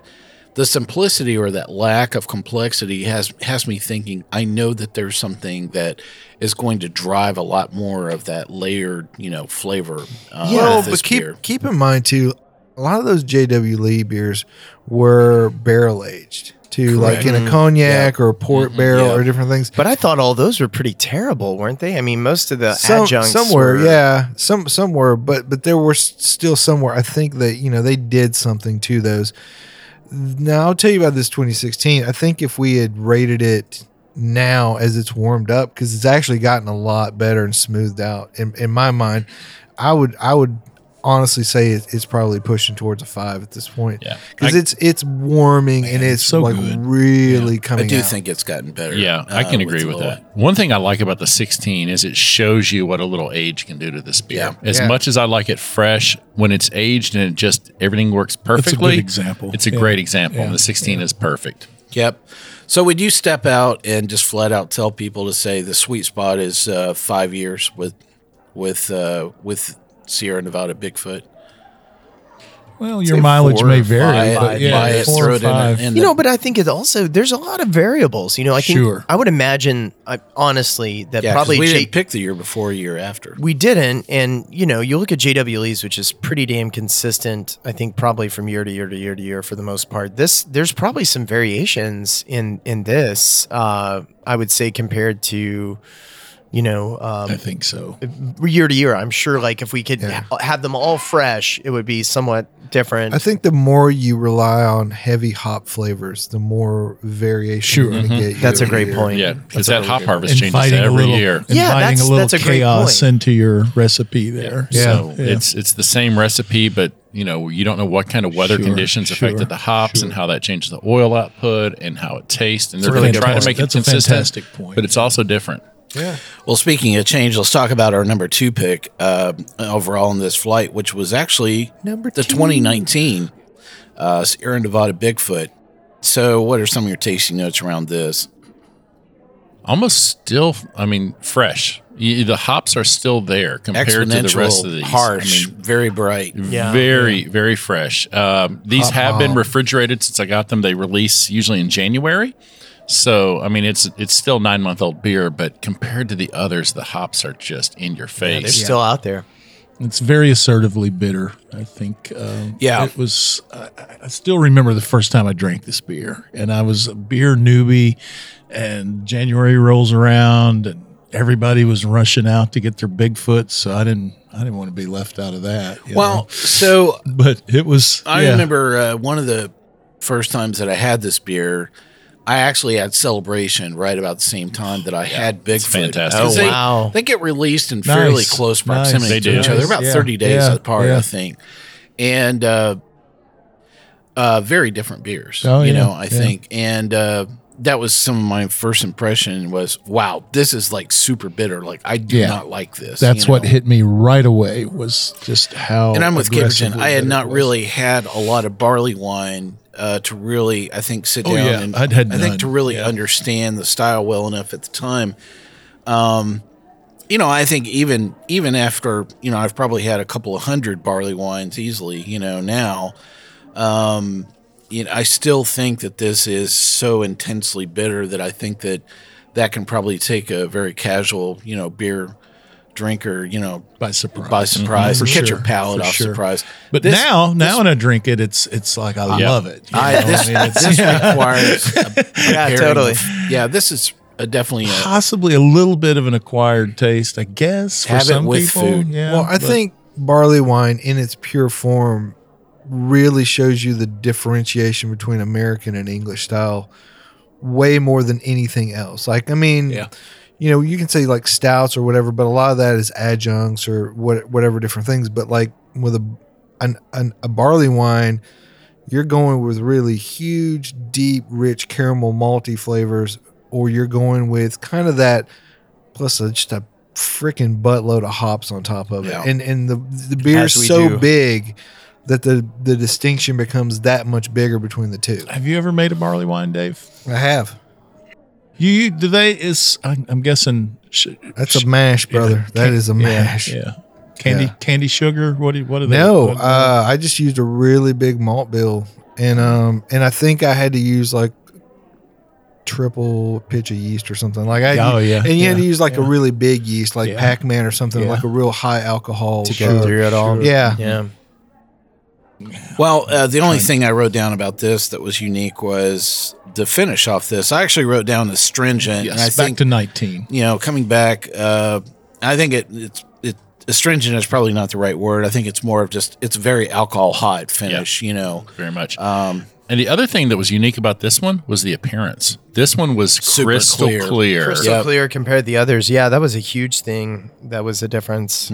S2: the simplicity or that lack of complexity has has me thinking I know that there's something that is going to drive a lot more of that layered, you know, flavor. Uh,
S4: well,
S2: with this
S4: but keep
S2: beer.
S4: keep in mind too, a lot of those JW Lee beers were barrel aged too, like in a
S9: Correct.
S4: cognac or a port barrel
S2: Yeah.
S4: or different things.
S9: But I thought all those were pretty terrible, weren't they? I mean, most of the
S4: some,
S9: adjuncts
S4: some were,
S9: were,
S4: yeah, some some were, but but there were still somewhere. I think that you know they did something to those. Now I'll tell you about this 2016. I think if we had rated it now as it's warmed up, because it's actually gotten a lot better and smoothed out. In, in my mind, I would I would honestly say it, it's probably pushing towards a five at this point.
S6: Yeah.
S4: because it's it's warming and it's
S5: so
S4: like
S5: good.
S4: really
S2: I
S4: coming.
S2: I do
S4: out.
S2: think it's gotten better.
S6: Yeah, I
S2: uh,
S6: can agree
S2: the
S6: with that. One thing I like about the 16 is it shows you what a little age can do to this beer.
S2: Yeah.
S6: As
S4: Yeah.
S6: much as I like it fresh, when it's aged and it just everything works perfectly.
S5: example.
S6: It's a
S5: Yeah.
S6: great example. and the 16 is perfect.
S2: Yep. So would you step out and just flat out tell people to say the sweet spot is uh, five years with with uh, with Sierra Nevada Bigfoot?
S5: Well, your mileage may vary,
S2: five,
S5: but yeah,
S2: buy
S5: four or
S2: it in
S5: five.
S2: in
S9: You know, but I think it also there's a lot of variables. You know, I think
S5: Sure.
S9: I would imagine, I, honestly, that
S2: yeah, 'cause
S9: probably
S2: we
S9: J-
S2: didn't pick the year before, year after.
S9: we didn't. And you know, you look at JW Lee's, which is pretty damn consistent. I think probably from year to year to year to year for the most part. This there's probably some variations in in this. Uh, I would say compared to. You know, um,
S5: I think so.
S9: year to year, I'm sure. Like if we could ha- have them all fresh, it would be somewhat different.
S4: I think the more you rely on heavy hop flavors, the more variation
S5: Sure.
S4: you're going to
S5: Mhm.
S4: get.
S9: That's a
S4: year over
S9: great
S4: year.
S9: point.
S6: Yeah, because that hop harvest changes
S5: Inviting a
S6: every
S5: little,
S6: year.
S9: Yeah,
S5: inviting
S9: that's-
S5: a little
S9: that's a great
S5: chaos
S9: point.
S5: into your recipe there. yeah.
S6: So
S5: Yeah.
S6: it's it's the same recipe, but you know you don't know what kind of weather
S5: Sure,
S6: conditions
S5: sure,
S6: affected the hops and how that changed the oil output and how it tastes. And they're
S5: really
S6: trying to
S5: good
S6: try to
S5: point.
S6: make
S5: That's a
S6: it consistent,
S5: fantastic point.
S6: but it's also different.
S2: Well, speaking of change, let's talk about our number two pick uh, overall in this flight, which was actually
S9: Number
S2: the
S9: two.
S2: 2019 uh, Sierra Nevada Bigfoot. So, what are some of your tasting notes around this?
S6: Almost still, I mean, fresh. Y- The hops are still there compared to the rest of
S2: Exponential,
S6: these.
S2: harsh,
S6: I mean,
S2: very bright.
S9: Yeah.
S6: very, very fresh. Um, these
S4: Hop
S6: have been refrigerated since I got them. They release usually in January. So, I mean, it's it's still nine month old beer, but compared to the others, the hops are just in your face.
S9: they're
S6: face.
S9: still out there.
S5: It's very assertively bitter. I think. Um,
S2: Yeah.
S5: it was. I, I still remember the first time I drank this beer, and I was a beer newbie. And January rolls around, and everybody was rushing out to get their Bigfoot. So I didn't. I didn't want to be left out of that. you
S2: Well,
S5: know.
S2: so (laughs)
S5: but it was.
S2: I
S5: yeah.
S2: remember uh, one of the first times that I had this beer. I actually had celebration right about the same time that I had Bigfoot.
S6: fantastic.
S2: 'Cause
S9: Oh,
S2: they,
S9: wow.
S2: They get released in fairly
S5: Nice.
S2: close
S5: Nice.
S2: proximity
S6: They
S2: to
S6: do.
S2: each other, about
S5: Yeah.
S2: 30 days
S5: Yeah.
S2: apart,
S5: Yeah.
S2: I think. And uh, uh, very different beers,
S5: Oh,
S2: you
S5: yeah.
S2: know, I
S5: Yeah.
S2: think. And uh, that was some of my first impression was, wow, this is like super bitter. Like, I do
S5: Yeah.
S2: not like this.
S5: That's
S2: you
S5: what hit me right away was just how.
S2: and I'm with Caperton. I had not really had a lot of barley wine uh, to really, I think, sit
S5: Oh,
S2: down
S5: yeah.
S2: and
S5: I'd had
S2: I think
S5: none.
S2: to really
S5: Yeah.
S2: understand the style well enough at the time. Um, you know, I think even even after you know, I've probably had a couple of hundred barley wines easily. You know, now, um, you know, I still think that this is so intensely bitter that I think that that can probably take a very casual, you know, beer drinker, you know,
S5: by surprise.
S2: by surprise,
S5: Mhm.
S2: and catch
S5: sure,
S2: your palate
S5: for
S2: off
S5: sure.
S2: surprise.
S5: But
S2: This-
S5: now, now
S2: this-
S5: when I drink it, it's it's like I
S6: Yeah.
S5: love it.
S2: I, this,
S5: I mean, it's-
S2: this (laughs)
S5: yeah.
S2: requires a (laughs)
S9: Yeah, totally.
S2: of- yeah, this is a, definitely a,
S5: possibly a little bit of an acquired taste, I guess. For
S2: Have it
S5: some
S2: with
S5: people,
S2: food.
S5: yeah.
S4: well, I
S5: but-
S4: think barley wine in its pure form really shows you the differentiation between American and English style way more than anything else. Like, I mean,
S2: Yeah.
S4: You know, you can say like stouts or whatever, but a lot of that is adjuncts or what, whatever different things. But like with a an, an, a barley wine, you're going with really huge, deep, rich caramel malty flavors, or you're going with kind of that plus a, just a freaking buttload of hops on top of it.
S2: Yeah.
S4: And and the the beer's
S9: As
S4: so
S9: do.
S4: big that the the distinction becomes that much bigger between the two.
S5: have you ever made a barley wine, Dave?
S4: I have.
S5: You, you do they? Is I'm, I'm guessing sh-
S4: That's a mash, brother.
S5: yeah,
S4: that
S5: can-
S4: is a mash.
S5: Yeah, candy
S4: Yeah.
S5: candy sugar. What do what are they?
S4: No,
S5: what-
S4: uh, I just used a really big malt bill, and um, and I think I had to use like triple pitch of yeast or something. Like I,
S5: Oh, yeah,
S4: and you had to use like a really big yeast, like
S5: Yeah.
S4: Pac Man or something,
S5: Yeah.
S4: like a real high alcohol
S9: to go
S4: uh,
S9: through it all.
S4: Yeah,
S9: Yeah.
S2: Well, uh, the only thing I wrote down about this that was unique was the finish off this. I actually wrote down astringent,
S5: yes,
S2: and I
S5: back
S2: think
S5: to 19.
S2: you know, coming back, uh, I think it it's it astringent is probably not the right word. I think it's more of just it's very alcohol hot finish. You know,
S6: very much.
S2: um,
S6: and the other thing that was unique about this one was the appearance. This one was
S2: Super
S6: crystal
S2: clear.
S6: clear.
S9: Crystal
S2: Yep.
S9: clear compared to the others. Yeah, that was a huge thing. That was a difference.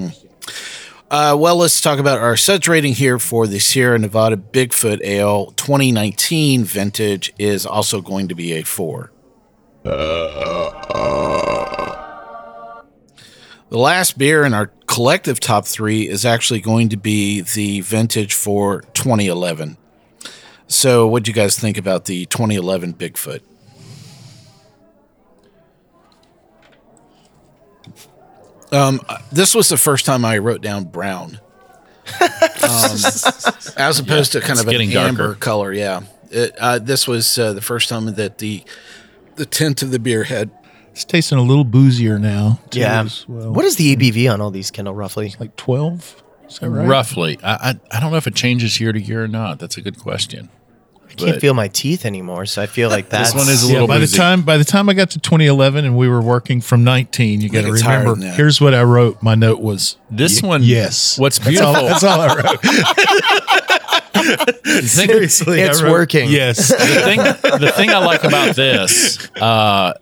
S2: Uh, well, let's talk about our suds rating here for the Sierra Nevada Bigfoot Ale 2019 vintage is also going to be a four. The last beer in our collective top three is actually going to be the vintage for 2011. So, what do you guys think about the 2011 Bigfoot? Um, this was the first time I wrote down brown. (laughs) um, as opposed to kind of an
S6: getting
S2: amber
S6: darker.
S2: color. Yeah, it, uh, this was uh, the first time that the the tint of the beer had.
S5: It's tasting a little boozier now. too,
S9: Yeah.
S5: as well.
S9: What is the ABV on all these, Kendall, roughly?
S5: like twelve? Is that right?
S6: Roughly, I, I I don't know if it changes year to year or not. That's a good question.
S9: I can't
S6: But-
S9: feel my teeth anymore, so I feel like that's
S6: This one is a
S5: Yeah,
S6: little
S5: by the time by the time I got to 2011 and we were working from 19, you got to
S2: think it's higher
S5: remember.
S2: than.
S5: Here's what I wrote. My note was
S6: This
S5: y-
S6: one-
S5: Yes,
S6: what's
S5: That's all-
S6: beautiful-
S5: That's all, I wrote. (laughs) Seriously, I
S9: it's
S5: wrote,
S9: working.
S5: Yes, (laughs)
S6: the thing the thing I like about this, uh,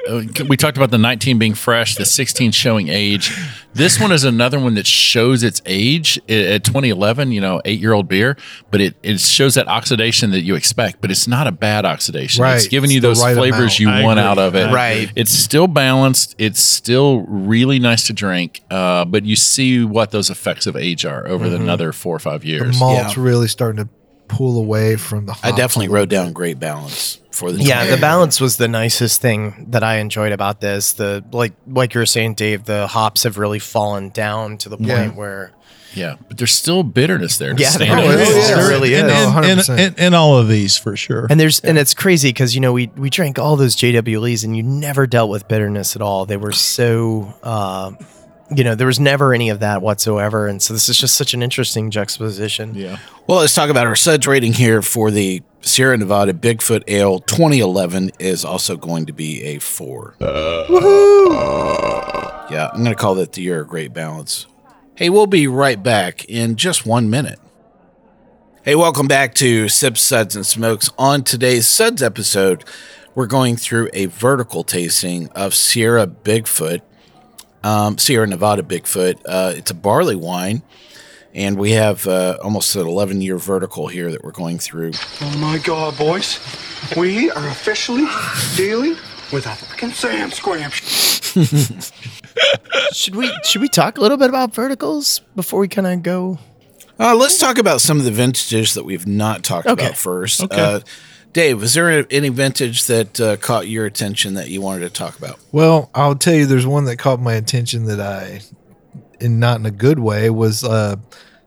S6: we talked about the 19 being fresh, the 16 showing age. This one is another one that shows its age I- at 2011. You know, eight year old beer, but it it shows that oxidation that you expect. But it's not a bad oxidation. It's giving you
S4: It's the
S6: those
S4: right
S6: flavors
S4: amount.
S6: you
S5: I
S6: want
S5: agree.
S6: out of it.
S9: Right.
S6: It's still balanced. It's still really nice to drink. Uh, but you see what those effects of age are over
S5: Mm-hmm.
S6: another four or five
S4: The
S6: years.
S4: malt's
S2: Yeah.
S4: really starting to pull away from the.
S2: I definitely wrote
S4: bit.
S2: down great balance for the
S9: Yeah, the balance was the nicest thing that I enjoyed about this. The like like you were saying, Dave, the hops have really fallen down to the point
S4: Yeah.
S9: where
S6: Yeah, but there's still bitterness there.
S9: Yeah, there
S6: out.
S9: is.
S4: yeah.
S9: There really is.
S5: and,
S4: No,
S5: and,
S4: 100%.
S5: and, and all of these for sure.
S9: and there's and it's crazy because you know we we drank all those JWLs and you never dealt with bitterness at all. They were so uh, you know there was never any of that whatsoever, and so this is just such an interesting juxtaposition.
S5: yeah,
S2: Well, let's talk about our suds rating here for the Sierra Nevada Bigfoot Ale 2011 is also going to be a four. Woohoo! Yeah, I'm going to call that the year of great balance. Hey, we'll be right back in just one minute. Hey, welcome back to Sips, Suds, and Smokes. On today's Suds episode, we're going through a vertical tasting of Sierra Bigfoot, um, Sierra Nevada Bigfoot. Uh, it's a barley wine, and we have uh, almost an 11 year vertical here that we're going through.
S12: Oh my god, boys. We are officially dealing with a fucking sand scram. (laughs)
S9: Should we should we talk a little bit about verticals before we kind of go?
S2: Uh, let's talk about some of the vintages that we've not talked
S9: Okay.
S2: about first. Uh, Dave, was there any vintage that uh, caught your attention that you wanted to talk about?
S4: Well, I'll tell you, there's one that caught my attention that I, and not in a good way, was uh,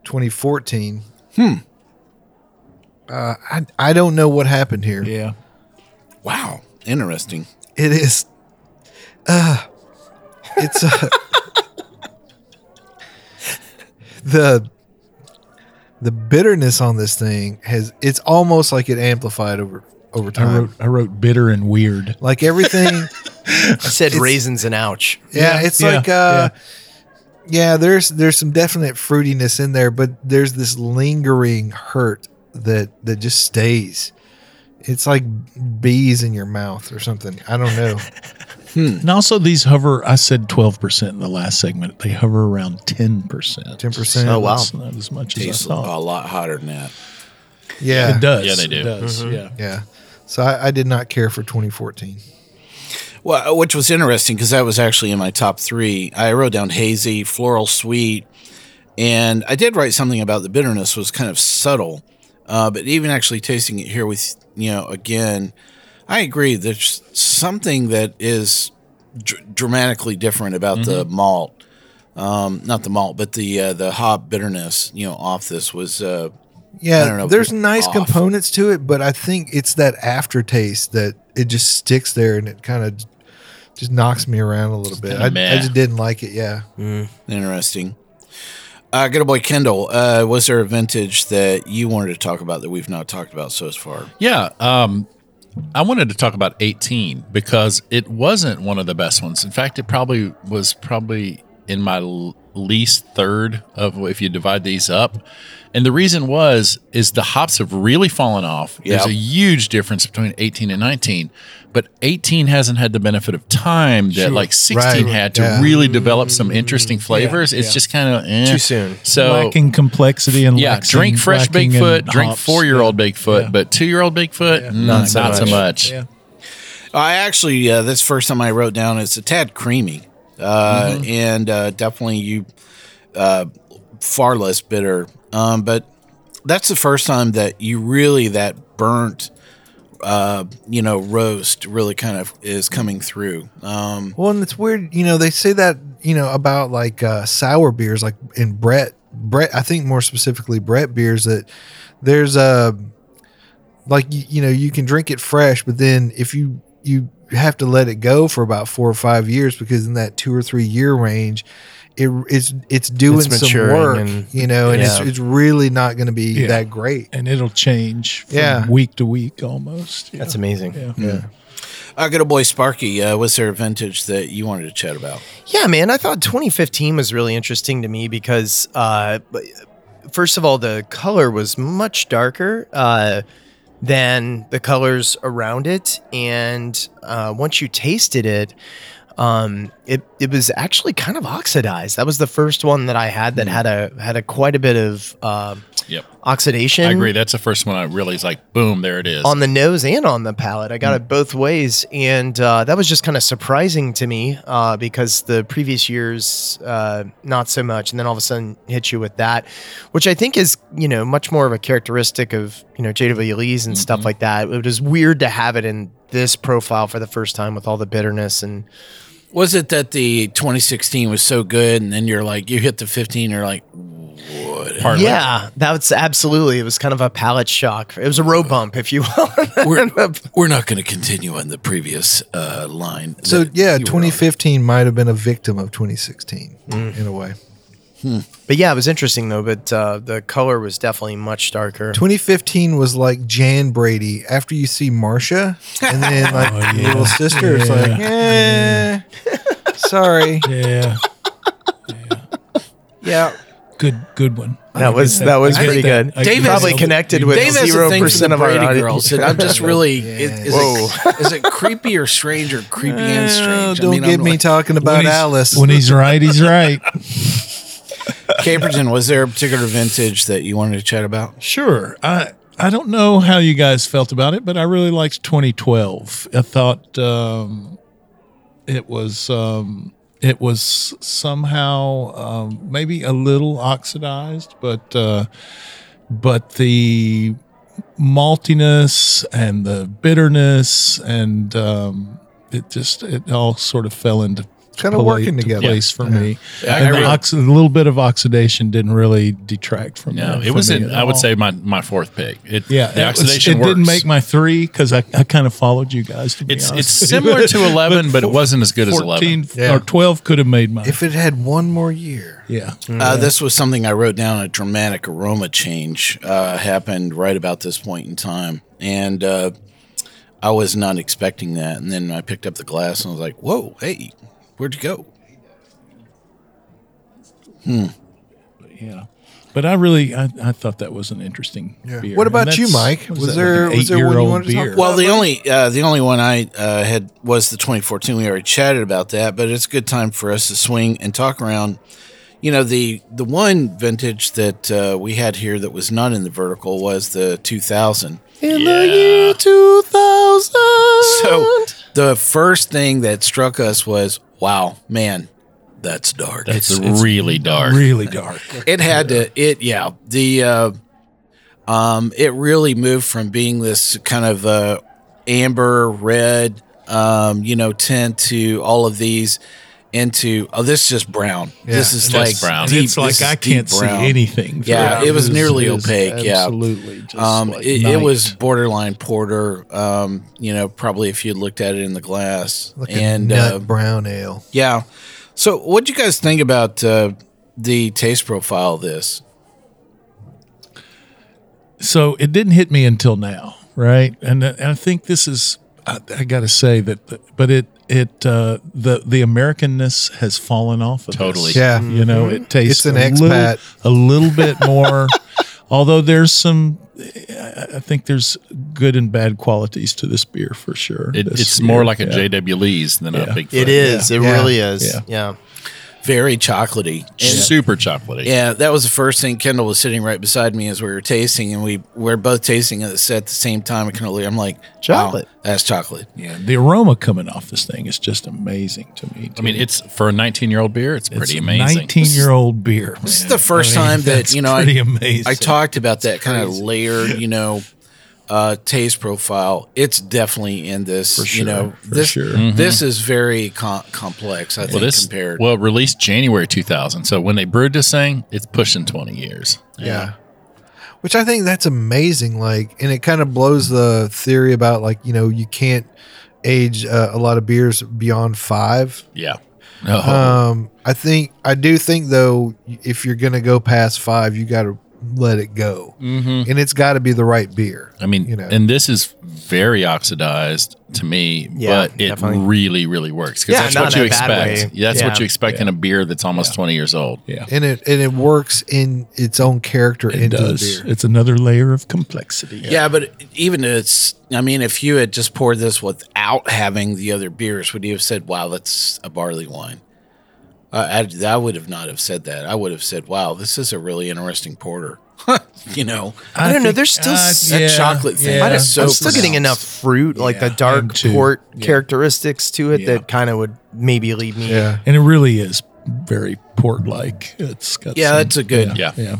S4: 2014.
S2: Hmm.
S4: Uh, I I don't know what happened here.
S5: yeah.
S2: Wow, interesting.
S4: It is. Uh, it's uh, (laughs) the the bitterness on this thing has. It's almost like it amplified over over time.
S5: I
S4: time.
S5: wrote I wrote bitter and weird.
S4: like everything. (laughs)
S9: I said raisins and ouch.
S4: Yeah,
S5: Yeah,
S4: it's
S5: yeah,
S4: like uh yeah. there's there's some definite fruitiness in there, but there's this lingering hurt that that just stays. It's like bees in your mouth or something. I don't know. (laughs)
S5: And also these hover. I said twelve percent in the last segment. They hover around ten percent.
S4: 10%.
S9: Oh, wow.
S5: That's not as much as
S2: Tastes
S5: I
S2: a
S5: thought.
S2: lot hotter than that.
S4: Yeah.
S5: It does.
S6: Yeah, they do.
S5: It does. Yeah.
S4: Yeah. So I, I did not care for 2014.
S2: Well, uh, which was interesting because that was actually in my top three. I wrote down hazy, floral, sweet, and I did write something about the bitterness was kind of subtle. Uh, but even actually tasting it here with you know again, I agree. There's something that is dr- dramatically different about the malt. Um, not the malt, but the uh, the hop bitterness. You know, off this was uh, I don't
S4: Yeah,
S2: know,
S4: there's nice
S2: off.
S4: components to it, but I think it's that aftertaste that it just sticks there and it kind of just knocks me around a little bit. I, I just didn't like it. Yeah.
S2: Interesting. Uh, good old boy Kendall, uh, was there a vintage that you wanted to talk about that we've not talked about so far?
S6: Yeah. Um, I wanted to talk about 18 because it wasn't one of the best ones. In fact, it probably was probably in my least third of if you divide these up. And the reason was is the hops have really fallen off. There's a huge difference between 18 and 19, but 18 hasn't had the benefit of time that
S5: Sure.
S6: like 16
S4: Right.
S6: had to
S4: Yeah.
S6: really develop some interesting flavors. it's
S5: yeah.
S6: just kind of eh.
S9: Too soon.
S6: So
S5: lacking complexity and
S6: yeah,
S5: lacking-
S6: drink fresh
S5: lacking in
S6: Bigfoot, drink four year old Bigfoot,
S5: Yeah.
S6: but two year old Bigfoot, mm,
S9: Not so
S6: not so
S9: much.
S6: much.
S5: Yeah.
S2: I actually, uh, this first time I wrote down, it's a tad creamy. Uh, And uh, definitely you uh, far less bitter. Um, but that's the first time that you really, that burnt, uh, you know, roast really kind of is coming through. Um,
S4: Well, and it's weird, you know, they say that, you know, about like uh, sour beers, like in Brett Brett. I think more specifically Brett beers that there's a like you, you know you can drink it fresh, but then if you you have to let it go for about four or five years because in that two or three year range. It, it's it's doing
S9: It's
S4: some work,
S9: and-
S4: you know, and
S9: yeah.
S4: it's it's really not going to be
S5: Yeah.
S4: that great.
S5: and it'll change from
S4: Yeah.
S5: week to week almost. Yeah.
S9: That's amazing.
S5: Yeah.
S4: Yeah.
S2: Uh, good old boy Sparky, uh, was there a vintage that you wanted to chat about?
S9: Yeah, man. I thought 2015 was really interesting to me because, uh, first of all, the color was much darker uh, than the colors around it, and uh, once you tasted it, um, it it was actually kind of oxidized. That was the first one that I had that had a had a quite a bit of uh,
S6: Yep.
S9: oxidation.
S6: I agree. That's the first one I really is like, boom, there it is.
S9: on the nose and on the palate. I got it both ways, and uh, that was just kind of surprising to me uh, because the previous years uh, not so much, and then all of a sudden hit you with that, which I think is you know much more of a characteristic of you know JW Lee's and stuff like that. It was weird to have it in this profile for the first time with all the bitterness and
S2: Was it that the 2016 was so good, and then you're like, you hit the 15, you're like, what?
S6: Partly.
S9: yeah, that was absolutely it was kind of a palate shock. It was a road bump, if you will. (laughs)
S2: We're, we're not going to continue on the previous uh, line.
S4: So yeah,
S2: you were on.
S4: 2015 might have been a victim of 2016 in a way.
S9: But yeah, it was interesting though. But uh, the color was definitely much darker.
S4: 2015 was like Jan Brady after you see Marsha, and then like (laughs)
S5: Oh, yeah.
S4: little sister. It's like, eh, sorry. (laughs)
S5: Yeah.
S4: Yeah,
S5: Good good one.
S9: That was that was pretty
S5: that.
S9: good.
S5: I
S2: Dave
S9: probably
S5: that.
S9: connected with
S2: Dave has a
S9: zero
S2: thing
S9: percent
S2: the
S9: of our
S2: Brady
S9: audience.
S2: girls, and I'm just (laughs) really is, is, it, is, it creepy or strange or creepy and strange?
S4: Don't get
S2: I'm
S4: me
S2: like-
S4: talking about
S5: he's-
S4: Alice.
S5: When he's right, he's right.
S2: Caperton, was there a particular vintage that you wanted to chat about?
S5: Sure. I I don't know how you guys felt about it, but I really liked 2012. I thought um, it was um, it was somehow um, maybe a little oxidized, but uh, but the maltiness and the bitterness and um, it just it all sort of fell into
S4: Kinda
S5: pla-
S4: working
S5: to
S4: together.
S5: place for me.
S6: Yeah, I
S5: and the ox- a little bit of oxidation didn't really detract from
S6: No,
S5: that
S6: it was.
S5: me
S6: in-
S5: at
S6: I would say my my fourth pick. It,
S5: Yeah,
S6: the
S5: it was-
S6: oxidation
S5: it didn't make my three because I, I kind of followed you guys. To be
S6: It's
S5: honest,
S6: it's similar to (laughs) eleven, but it wasn't as good as eleven.
S5: 14
S4: Yeah.
S5: or twelve could have made mine.
S4: if it had one more year,
S5: yeah,
S2: Uh, this was something I wrote down. A dramatic aroma change uh, happened right about this point in time, and uh, I was not expecting that. And then I picked up the glass and I was like, "Whoa, hey, where'd you go?" Hmm.
S5: Yeah. But I really, I, I thought that was an interesting
S4: Yeah.
S5: beer.
S4: What about you, Mike?
S5: was
S4: Was there-
S5: like an
S4: was there one you
S5: eight-year-old
S4: to talk
S5: beer?
S2: Well, the only uh, the only one I uh, had was the 2014. We already chatted about that, but it's a good time for us to swing and talk around. You know, the the one vintage that uh, we had here that was not in the vertical was the 2000.
S9: In the year 2000.
S2: So the first thing that struck us was, wow, man, that's dark.
S6: That's really dark.
S5: really dark.
S2: it had to it yeah the uh um it really moved from being this kind of uh amber red um you know tint to all of these into oh this is just brown this is like
S6: brown.
S2: Deep-
S5: it's like I can't see anything.
S2: Yeah,
S5: through
S2: it was
S5: This
S2: nearly
S5: is
S2: opaque, yeah.
S5: absolutely.
S2: Um
S5: like
S2: it, it was borderline porter um you know probably if you'd looked at it in the glass
S4: like
S2: and
S4: a nut
S2: uh,
S4: brown ale.
S2: yeah so what'd you guys think about uh the taste profile of this
S5: so it didn't hit me until now, right? And, and I think this is I, I got to say that, but it it uh, the the Americanness has fallen off. Of
S6: Totally.
S5: this.
S4: Yeah.
S5: you know, it tastes
S4: It's an
S5: a little-
S4: expat.
S5: a little bit more. (laughs) although there's some, I I think there's good and bad qualities to this beer for sure.
S6: It,
S5: This
S6: it's more like a
S5: yeah.
S6: JW Lee's than
S5: Yeah.
S6: a Bigfoot.
S9: It is. It
S4: Yeah.
S9: really is.
S5: Yeah.
S9: Yeah.
S2: very chocolatey And-
S6: super chocolatey.
S2: Yeah, that was the first thing. Kendall was sitting right beside me as we were tasting, and we were both tasting it at the same time. And Kendall, I'm like,
S9: Chocolate.
S2: Wow, that's chocolate.
S5: Yeah, the aroma coming off this thing is just amazing to me.
S6: I mean, it's for a 19 year old beer. It's pretty amazing.
S5: Nineteen-year-old beer.
S2: This is the first time that you know
S5: pretty
S2: I,
S5: amazing.
S2: I talked about that kind of layered, you know, uh, taste profile, it's definitely in this.
S5: For
S2: you know,
S5: sure, for
S2: this
S5: sure.
S2: this is very com- complex. I think
S6: Well, this
S2: compared.
S6: well released January 2000. So when they brewed this thing, it's pushing 20 years.
S4: Yeah. Which I think that's amazing. Like, and it kind of blows the theory about like, you know, you can't age uh, a lot of beers beyond five.
S6: Yeah.
S4: Um, I think, I do think though, if you're going to go past five, you got to let it go.
S6: Mhm.
S4: And it's got to be the right beer.
S6: I mean,
S4: you know,
S6: and this is very oxidized to me,
S4: Yeah,
S6: but it
S4: definitely.
S6: really, really works because
S4: Yeah,
S6: that's what you expect.
S4: way.
S6: That's
S4: Yeah.
S6: what you expect in a beer that's almost 20 years old.
S5: Yeah.
S4: and it, and it works in its own character
S5: It
S4: into
S5: does.
S4: the beer.
S5: It's another layer of complexity.
S2: Yeah, but even it's. I mean, if you had just poured this without having the other beers, would you have said, "Wow, that's a barley wine"? Uh, I, I would have not have said that. I would have said, "Wow, this is a really interesting porter." (laughs) you know,
S9: I, don't know. There's still
S5: uh,
S2: that
S5: yeah,
S2: chocolate thing.
S5: yeah.
S9: I don't-
S2: is so
S9: I'm still getting
S2: pronounced.
S9: enough fruit, like the dark port
S5: Yeah.
S9: characteristics to it that kind of would maybe lead me.
S4: Yeah.
S5: And it really is very port like. It's got
S2: Yeah,
S5: some-
S2: that's a good-
S6: Yeah.
S5: Yeah.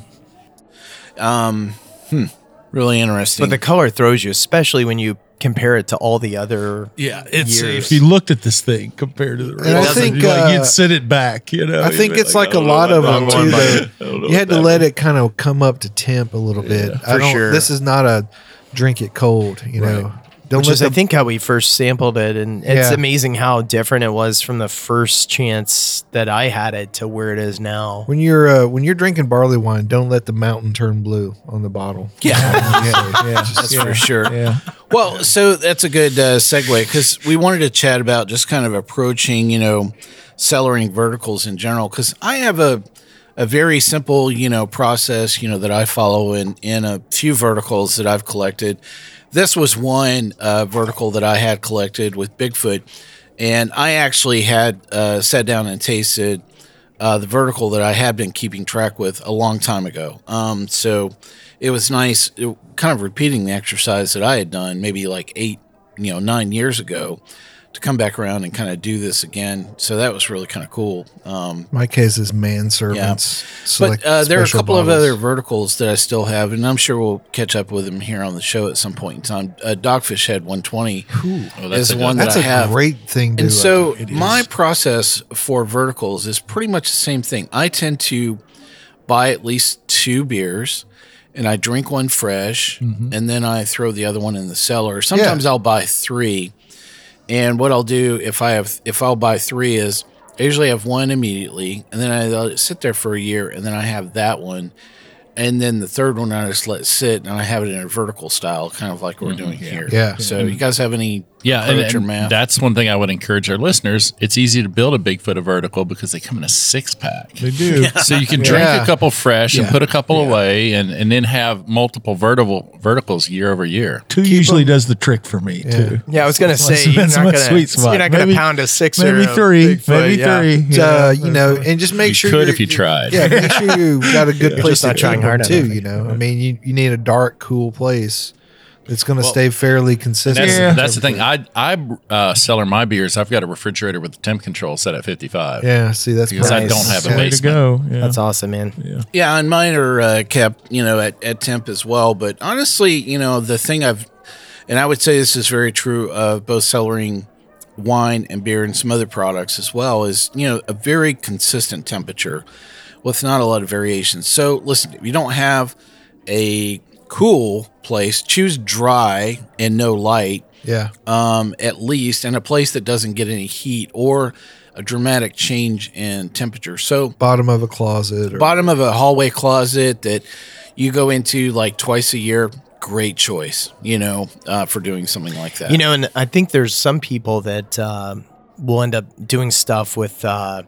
S2: Um, hmm, really interesting.
S9: But the color throws you, especially when you compare it to all the other.
S5: Yeah, it's
S9: years.
S5: if you looked at this thing compared to the rest,
S4: And I think,
S5: you'd, like,
S4: uh,
S5: you'd sit it back. You know,
S4: I think it's like,
S5: I
S4: a
S5: don't
S4: lot of them too. That
S5: I don't know
S4: you had to let
S5: that
S4: it kind of come up to temp a little bit. I
S9: For
S4: don't.
S9: sure.
S4: This is not a drink it cold. You know, don't
S9: Which
S4: let
S9: is, I think, how we first sampled it, and it's
S4: Yeah.
S9: amazing how different it was from the first chance that I had it to where it is now.
S4: when you're uh, when you're drinking barley wine, don't let the mountain turn blue on the bottle.
S2: Yeah.
S4: yeah, yeah. (laughs)
S2: That's for sure.
S5: Yeah.
S2: Well, so that's a good uh, segue because we wanted to chat about just kind of approaching, you know, cellaring verticals in general. Because I have a a very simple, you know, process, you know, that I follow in in a few verticals that I've collected. This was one uh, vertical that I had collected with Bigfoot, and I actually had uh, sat down and tasted uh, the vertical that I had been keeping track with a long time ago. Um, so it was nice, it, kind of repeating the exercise that I had done maybe like eight, you know, nine years ago to come back around and kind of do this again. So that was really kind of cool. Um,
S4: My case is manservants.
S2: but uh, there are a
S4: special
S2: couple of other verticals that I still have, and I'm sure we'll catch up with them here on the show at some point in time. Uh, Dogfish Head 120
S6: Oh, that's
S2: is
S6: a good-
S2: one that
S4: That's
S2: I
S4: a
S2: have.
S4: great thing to. Do.
S2: And so my process for verticals is pretty much the same thing. I tend to buy at least two beers and I drink one fresh
S5: Mm-hmm.
S2: and then I throw the other one in the cellar. Sometimes I'll buy three. And what I'll do if I have if I'll buy three is I usually have one immediately and then I let it sit there for a year and then I have that one. And then the third one I just let sit and I have it in a vertical style, kind of like we're mm-hmm. doing here.
S4: Yeah.
S2: So mm-hmm. you guys have any
S6: Yeah, and,
S2: approach or
S6: and
S2: math?
S6: that's one thing I would encourage our listeners. It's easy to build a Bigfoot a vertical because they come in a six pack.
S5: They do. (laughs)
S6: So you can (laughs) drink
S4: Yeah.
S6: a couple fresh and put a couple away, and, and then have multiple vertical verticals year over year.
S5: Two usually does the trick for me too.
S9: Yeah, I was gonna say
S5: my-
S9: you're not gonna,
S5: sweet spot.
S9: you're not gonna
S5: Maybe-
S9: pound a six
S5: Maybe
S9: or a
S5: three.
S9: Bigfoot,
S5: maybe
S9: yeah.
S5: three.
S4: uh, you know, and just make
S6: You
S4: sure
S6: could
S4: you're-
S6: if you tried.
S4: Yeah, make sure you got a (laughs) good
S9: Yeah.
S4: place
S9: Just
S4: to
S9: not trying hard
S4: too. You know, I mean, you, you need a dark, cool place that's going to
S6: Well,
S4: stay fairly consistent.
S6: That's,
S5: Yeah.
S6: that's the thing. I I uh, cellar my beers. I've got a refrigerator with the temp control set at 55.
S4: Yeah, see, that's
S6: because I
S4: nice.
S6: don't have a
S5: Way to
S6: basement.
S5: go. Yeah.
S9: That's awesome, man.
S2: Yeah, and mine are uh, kept, you know, at, at temp as well. But honestly, you know, the thing I've, and I would say this is very true of both cellaring wine and beer and some other products as well, is, you know, a very consistent temperature with not a lot of variations. So listen, if you don't have a cool place, choose dry and no light
S4: Yeah,
S2: um, at least, and a place that doesn't get any heat or a dramatic change in temperature. So,
S4: bottom of a closet. Or,
S2: bottom of a hallway closet that you go into like twice a year, great choice, you know, uh, for doing something like that.
S9: You know, and I think there's some people that uh, will end up doing stuff with uh,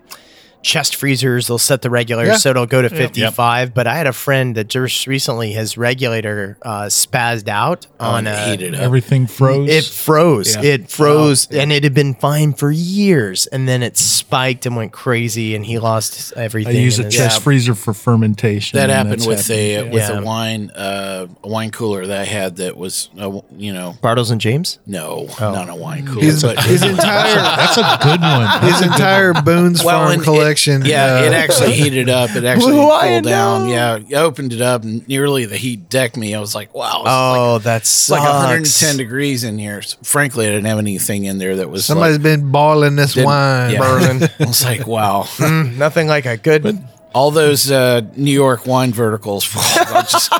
S9: chest freezers. They'll set the regulator
S4: Yeah.
S9: so it'll go to 55. But I had a friend that just recently his regulator uh, spazzed out on
S2: it
S9: a.
S2: heated up.
S5: Everything froze.
S9: It froze.
S5: Yeah.
S9: It froze, and it had been fine for years, and then it spiked and went crazy, and he lost everything.
S5: I use a
S9: in his-
S5: chest freezer for fermentation.
S2: that
S5: and
S2: happened
S5: that's
S2: with a with
S9: Yeah.
S2: a wine uh, a wine cooler that I had that was uh, you know
S9: Bartles and James.
S2: no
S9: Oh.
S2: not a wine cooler
S4: his,
S2: but
S4: his (laughs) entire
S5: That's a good one.
S4: his entire Boone's
S2: Well,
S4: Farm
S2: and
S4: collection section.
S2: Yeah,
S4: uh,
S2: it actually (laughs) heated up. It actually cooled down.
S9: no.
S2: Yeah, I opened it up and nearly the heat decked me. I was like, wow.
S9: Oh,
S2: like,
S9: that's
S2: like 110 degrees in here. Frankly, I didn't have anything in there that was
S4: Somebody's
S2: like,
S4: been boiling this wine.
S2: yeah.
S9: Burning. (laughs)
S2: I was like, wow. (laughs)
S9: Mm, nothing like a good.
S2: All those uh, New York wine verticals, just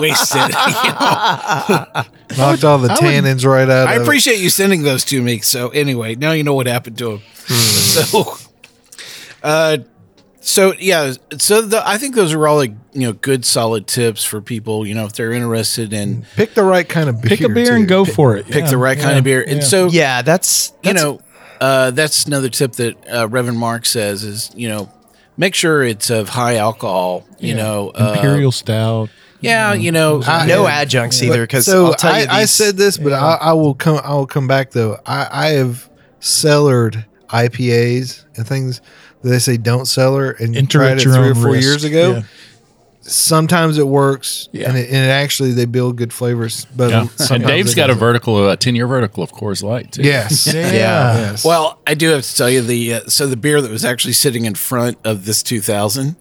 S2: wasted. you know?
S4: Knocked all the
S2: I would-
S4: tannins right out.
S2: I
S4: of it.
S2: I appreciate you sending those to me. So anyway, now you know what happened to him. So, uh, so yeah, so the, I think those are all like you know good solid tips for people. You know, if they're interested in
S4: Pick the right kind of beer.
S5: Pick a beer and
S4: too.
S5: go for it.
S2: pick
S5: Yeah,
S2: the right kind of beer. And
S5: yeah.
S2: so
S9: Yeah, that's,
S2: you know, uh, that's another tip that uh, Reverend Mark says is you know make sure it's of high alcohol. You
S5: Yeah.
S2: know, uh,
S5: Imperial Stout.
S2: Yeah, you know,
S4: I-
S9: no
S4: yeah.
S9: adjuncts either. Because
S4: so
S9: I'll tell you,
S4: I, I said this, but I, I will come. I will come back though. I, I have cellared IPAs and things that they say don't cellar and
S5: Enter
S4: tried it three or four
S5: risk.
S4: years ago.
S5: Yeah.
S4: Sometimes it works,
S5: Yeah.
S4: and, it, and it actually they build good flavors. But
S6: Yeah. And
S4: sometimes
S6: Dave's
S4: it
S6: got a vertical, a 10 year vertical of Coors Light, too.
S4: Yes. (laughs)
S5: Yeah.
S4: Yes.
S2: Well, I do have to tell you the uh, so the beer that was actually sitting in front of this 2000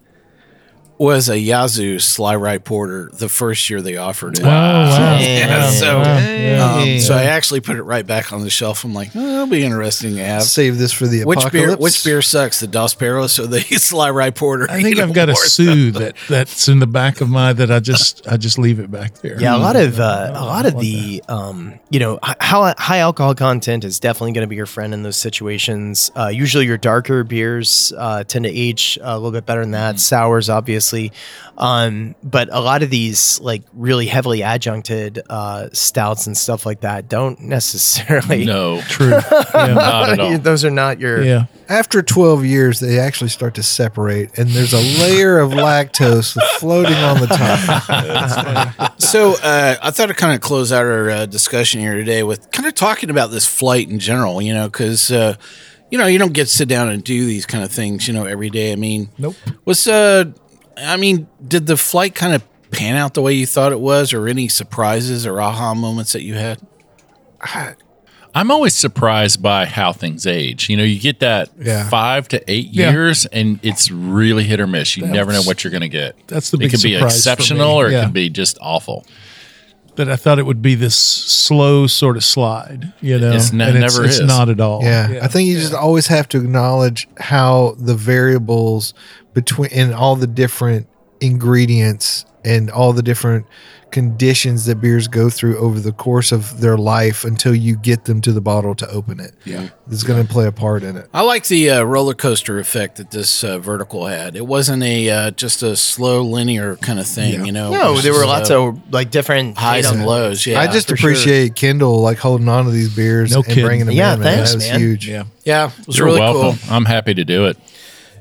S2: was a Yazoo Sly Rye Porter the first year they offered it.
S5: Oh, wow.
S2: Yeah, so,
S5: Wow.
S2: um, so I actually put it right back on the shelf. I'm like, oh, that'll be interesting to have.
S4: Save this for the
S2: Which beer?
S4: apocalypse.
S2: Which beer sucks? The Dos Perros or the (laughs) Sly Rye Porter?
S5: I think I've got a
S2: or-
S5: Sue that that's in the back of my that I just I just leave it back there.
S9: Yeah, a lot of uh, a lot of the um, you know how high alcohol content is definitely going to be your friend in those situations. Uh, usually, your darker beers uh, tend to age a little bit better than that. Sours, obviously, um, but a lot of these like really heavily adjuncted uh, stouts and stuff like that don't (laughs) necessarily.
S6: No.
S5: True. Yeah. (laughs)
S6: Not at all.
S9: Those are not your.
S5: yeah.
S4: After 12 years, they actually start to separate, and there's a layer of lactose floating on the top. (laughs)
S2: So uh, I thought I'd kind of close out our uh, discussion here today with kind of talking about this flight in general, you know, because, uh, you know, you don't get to sit down and do these kind of things, you know, every day. I mean,
S5: Nope.
S2: was, uh, I mean, did the flight kind of pan out the way you thought it was or any surprises or aha moments that you had? (sighs)
S6: I'm always surprised by how things age. You know, you get that
S4: Yeah.
S6: five to eight
S5: Yeah.
S6: years, and it's really hit or miss. You never know what you're going to get.
S5: that's the
S6: it
S5: big it
S6: could be exceptional,
S5: me.
S6: or it could be just awful.
S5: But I thought it would be this slow sort of slide, you know.
S6: It's ne-
S5: and
S6: never
S5: it's,
S6: is.
S5: It's not at all.
S4: Yeah, I think you just always have to acknowledge how the variables between and all the different ingredients and all the different conditions that beers go through over the course of their life until you get them to the bottle to open it.
S5: Yeah.
S4: It's going to play a part in it.
S2: I like the uh, roller coaster effect that this uh, vertical had. It wasn't a uh, just a slow linear kind of thing, you know.
S9: No, there were lots
S2: uh,
S9: of like different
S2: highs and lows. Yeah,
S4: I just
S9: for sure.
S4: appreciate Kendall like holding on to these beers
S5: No
S4: and
S5: kidding.
S4: bringing them
S9: Yeah,
S4: in. man.
S9: thanks,
S4: that was
S9: man.
S4: huge.
S5: Yeah.
S2: yeah, it was
S6: You're
S2: really
S6: welcome.
S2: cool.
S6: I'm happy to do it.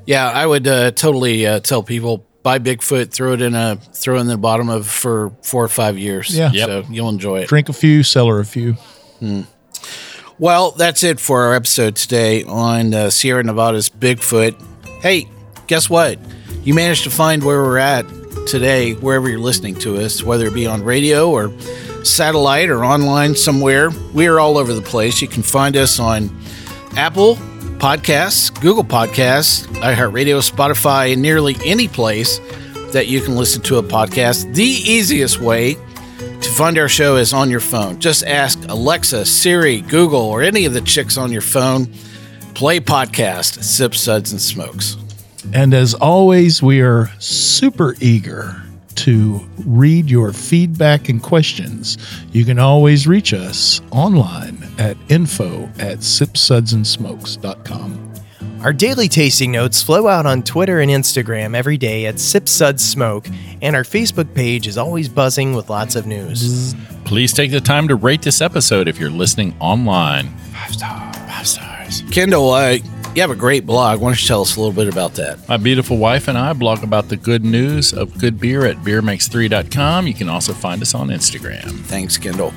S2: Yeah, I would uh, totally uh, tell people buy Bigfoot, throw it in a throw it in the bottom of for four or five years.
S5: Yeah.
S6: Yep.
S2: so you'll enjoy it.
S5: Drink a few, cellar a few.
S2: Well, that's it for our episode today on uh, Sierra Nevada's Bigfoot. Hey, guess what? You managed to find where we're at today, wherever you're listening to us, whether it be on radio or satellite or online somewhere. We are all over the place. You can find us on Apple Podcasts, Google Podcasts, iHeartRadio, Spotify, and nearly any place that you can listen to a podcast. The easiest way to find our show is on your phone. Just ask Alexa, Siri, Google, or any of the chicks on your phone. Play podcast, Sip Suds and Smokes.
S5: And as always, we are super eager to read your feedback and questions. You can always reach us online at info at sipsudsandsmokes.com.
S9: Our daily tasting notes flow out on Twitter and Instagram every day at Sip Sud Smoke, and our Facebook page is always buzzing with lots of news.
S6: Please take the time to rate this episode if you're listening online. Five stars. Five stars.
S2: Kendall, uh, you have a great blog. Why don't you tell us a little bit about that?
S6: My beautiful wife and I blog about the good news of good beer at beermakes3.com. You can also find us on Instagram.
S2: Thanks, Kendall.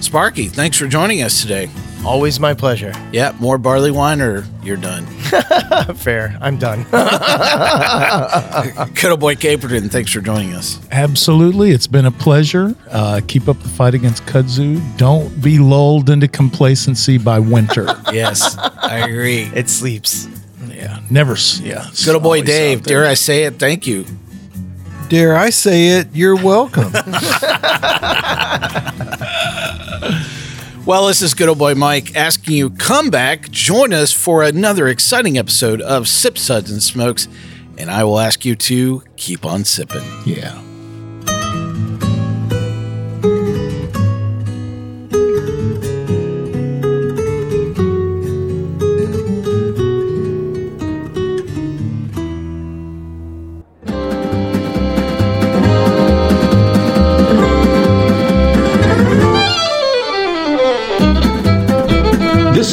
S2: Sparky, thanks for joining us today.
S9: Always my pleasure.
S2: Yeah, more barley wine or you're done. (laughs)
S9: Fair. I'm done. (laughs)
S2: Good old boy Caperton, thanks for joining us.
S5: Absolutely. It's been a pleasure. Uh, keep up the fight against kudzu. Don't be lulled into complacency by winter. (laughs)
S2: Yes, I agree.
S9: it sleeps.
S5: yeah. never. s- Yeah, it's
S2: Good old boy Dave. Dare I say it? Thank you.
S4: Dare I say it? You're welcome.
S2: Well, this is good old boy Mike asking you come back, join us for another exciting episode of Sip Suds and Smokes, and I will ask you to keep on sipping.
S5: Yeah.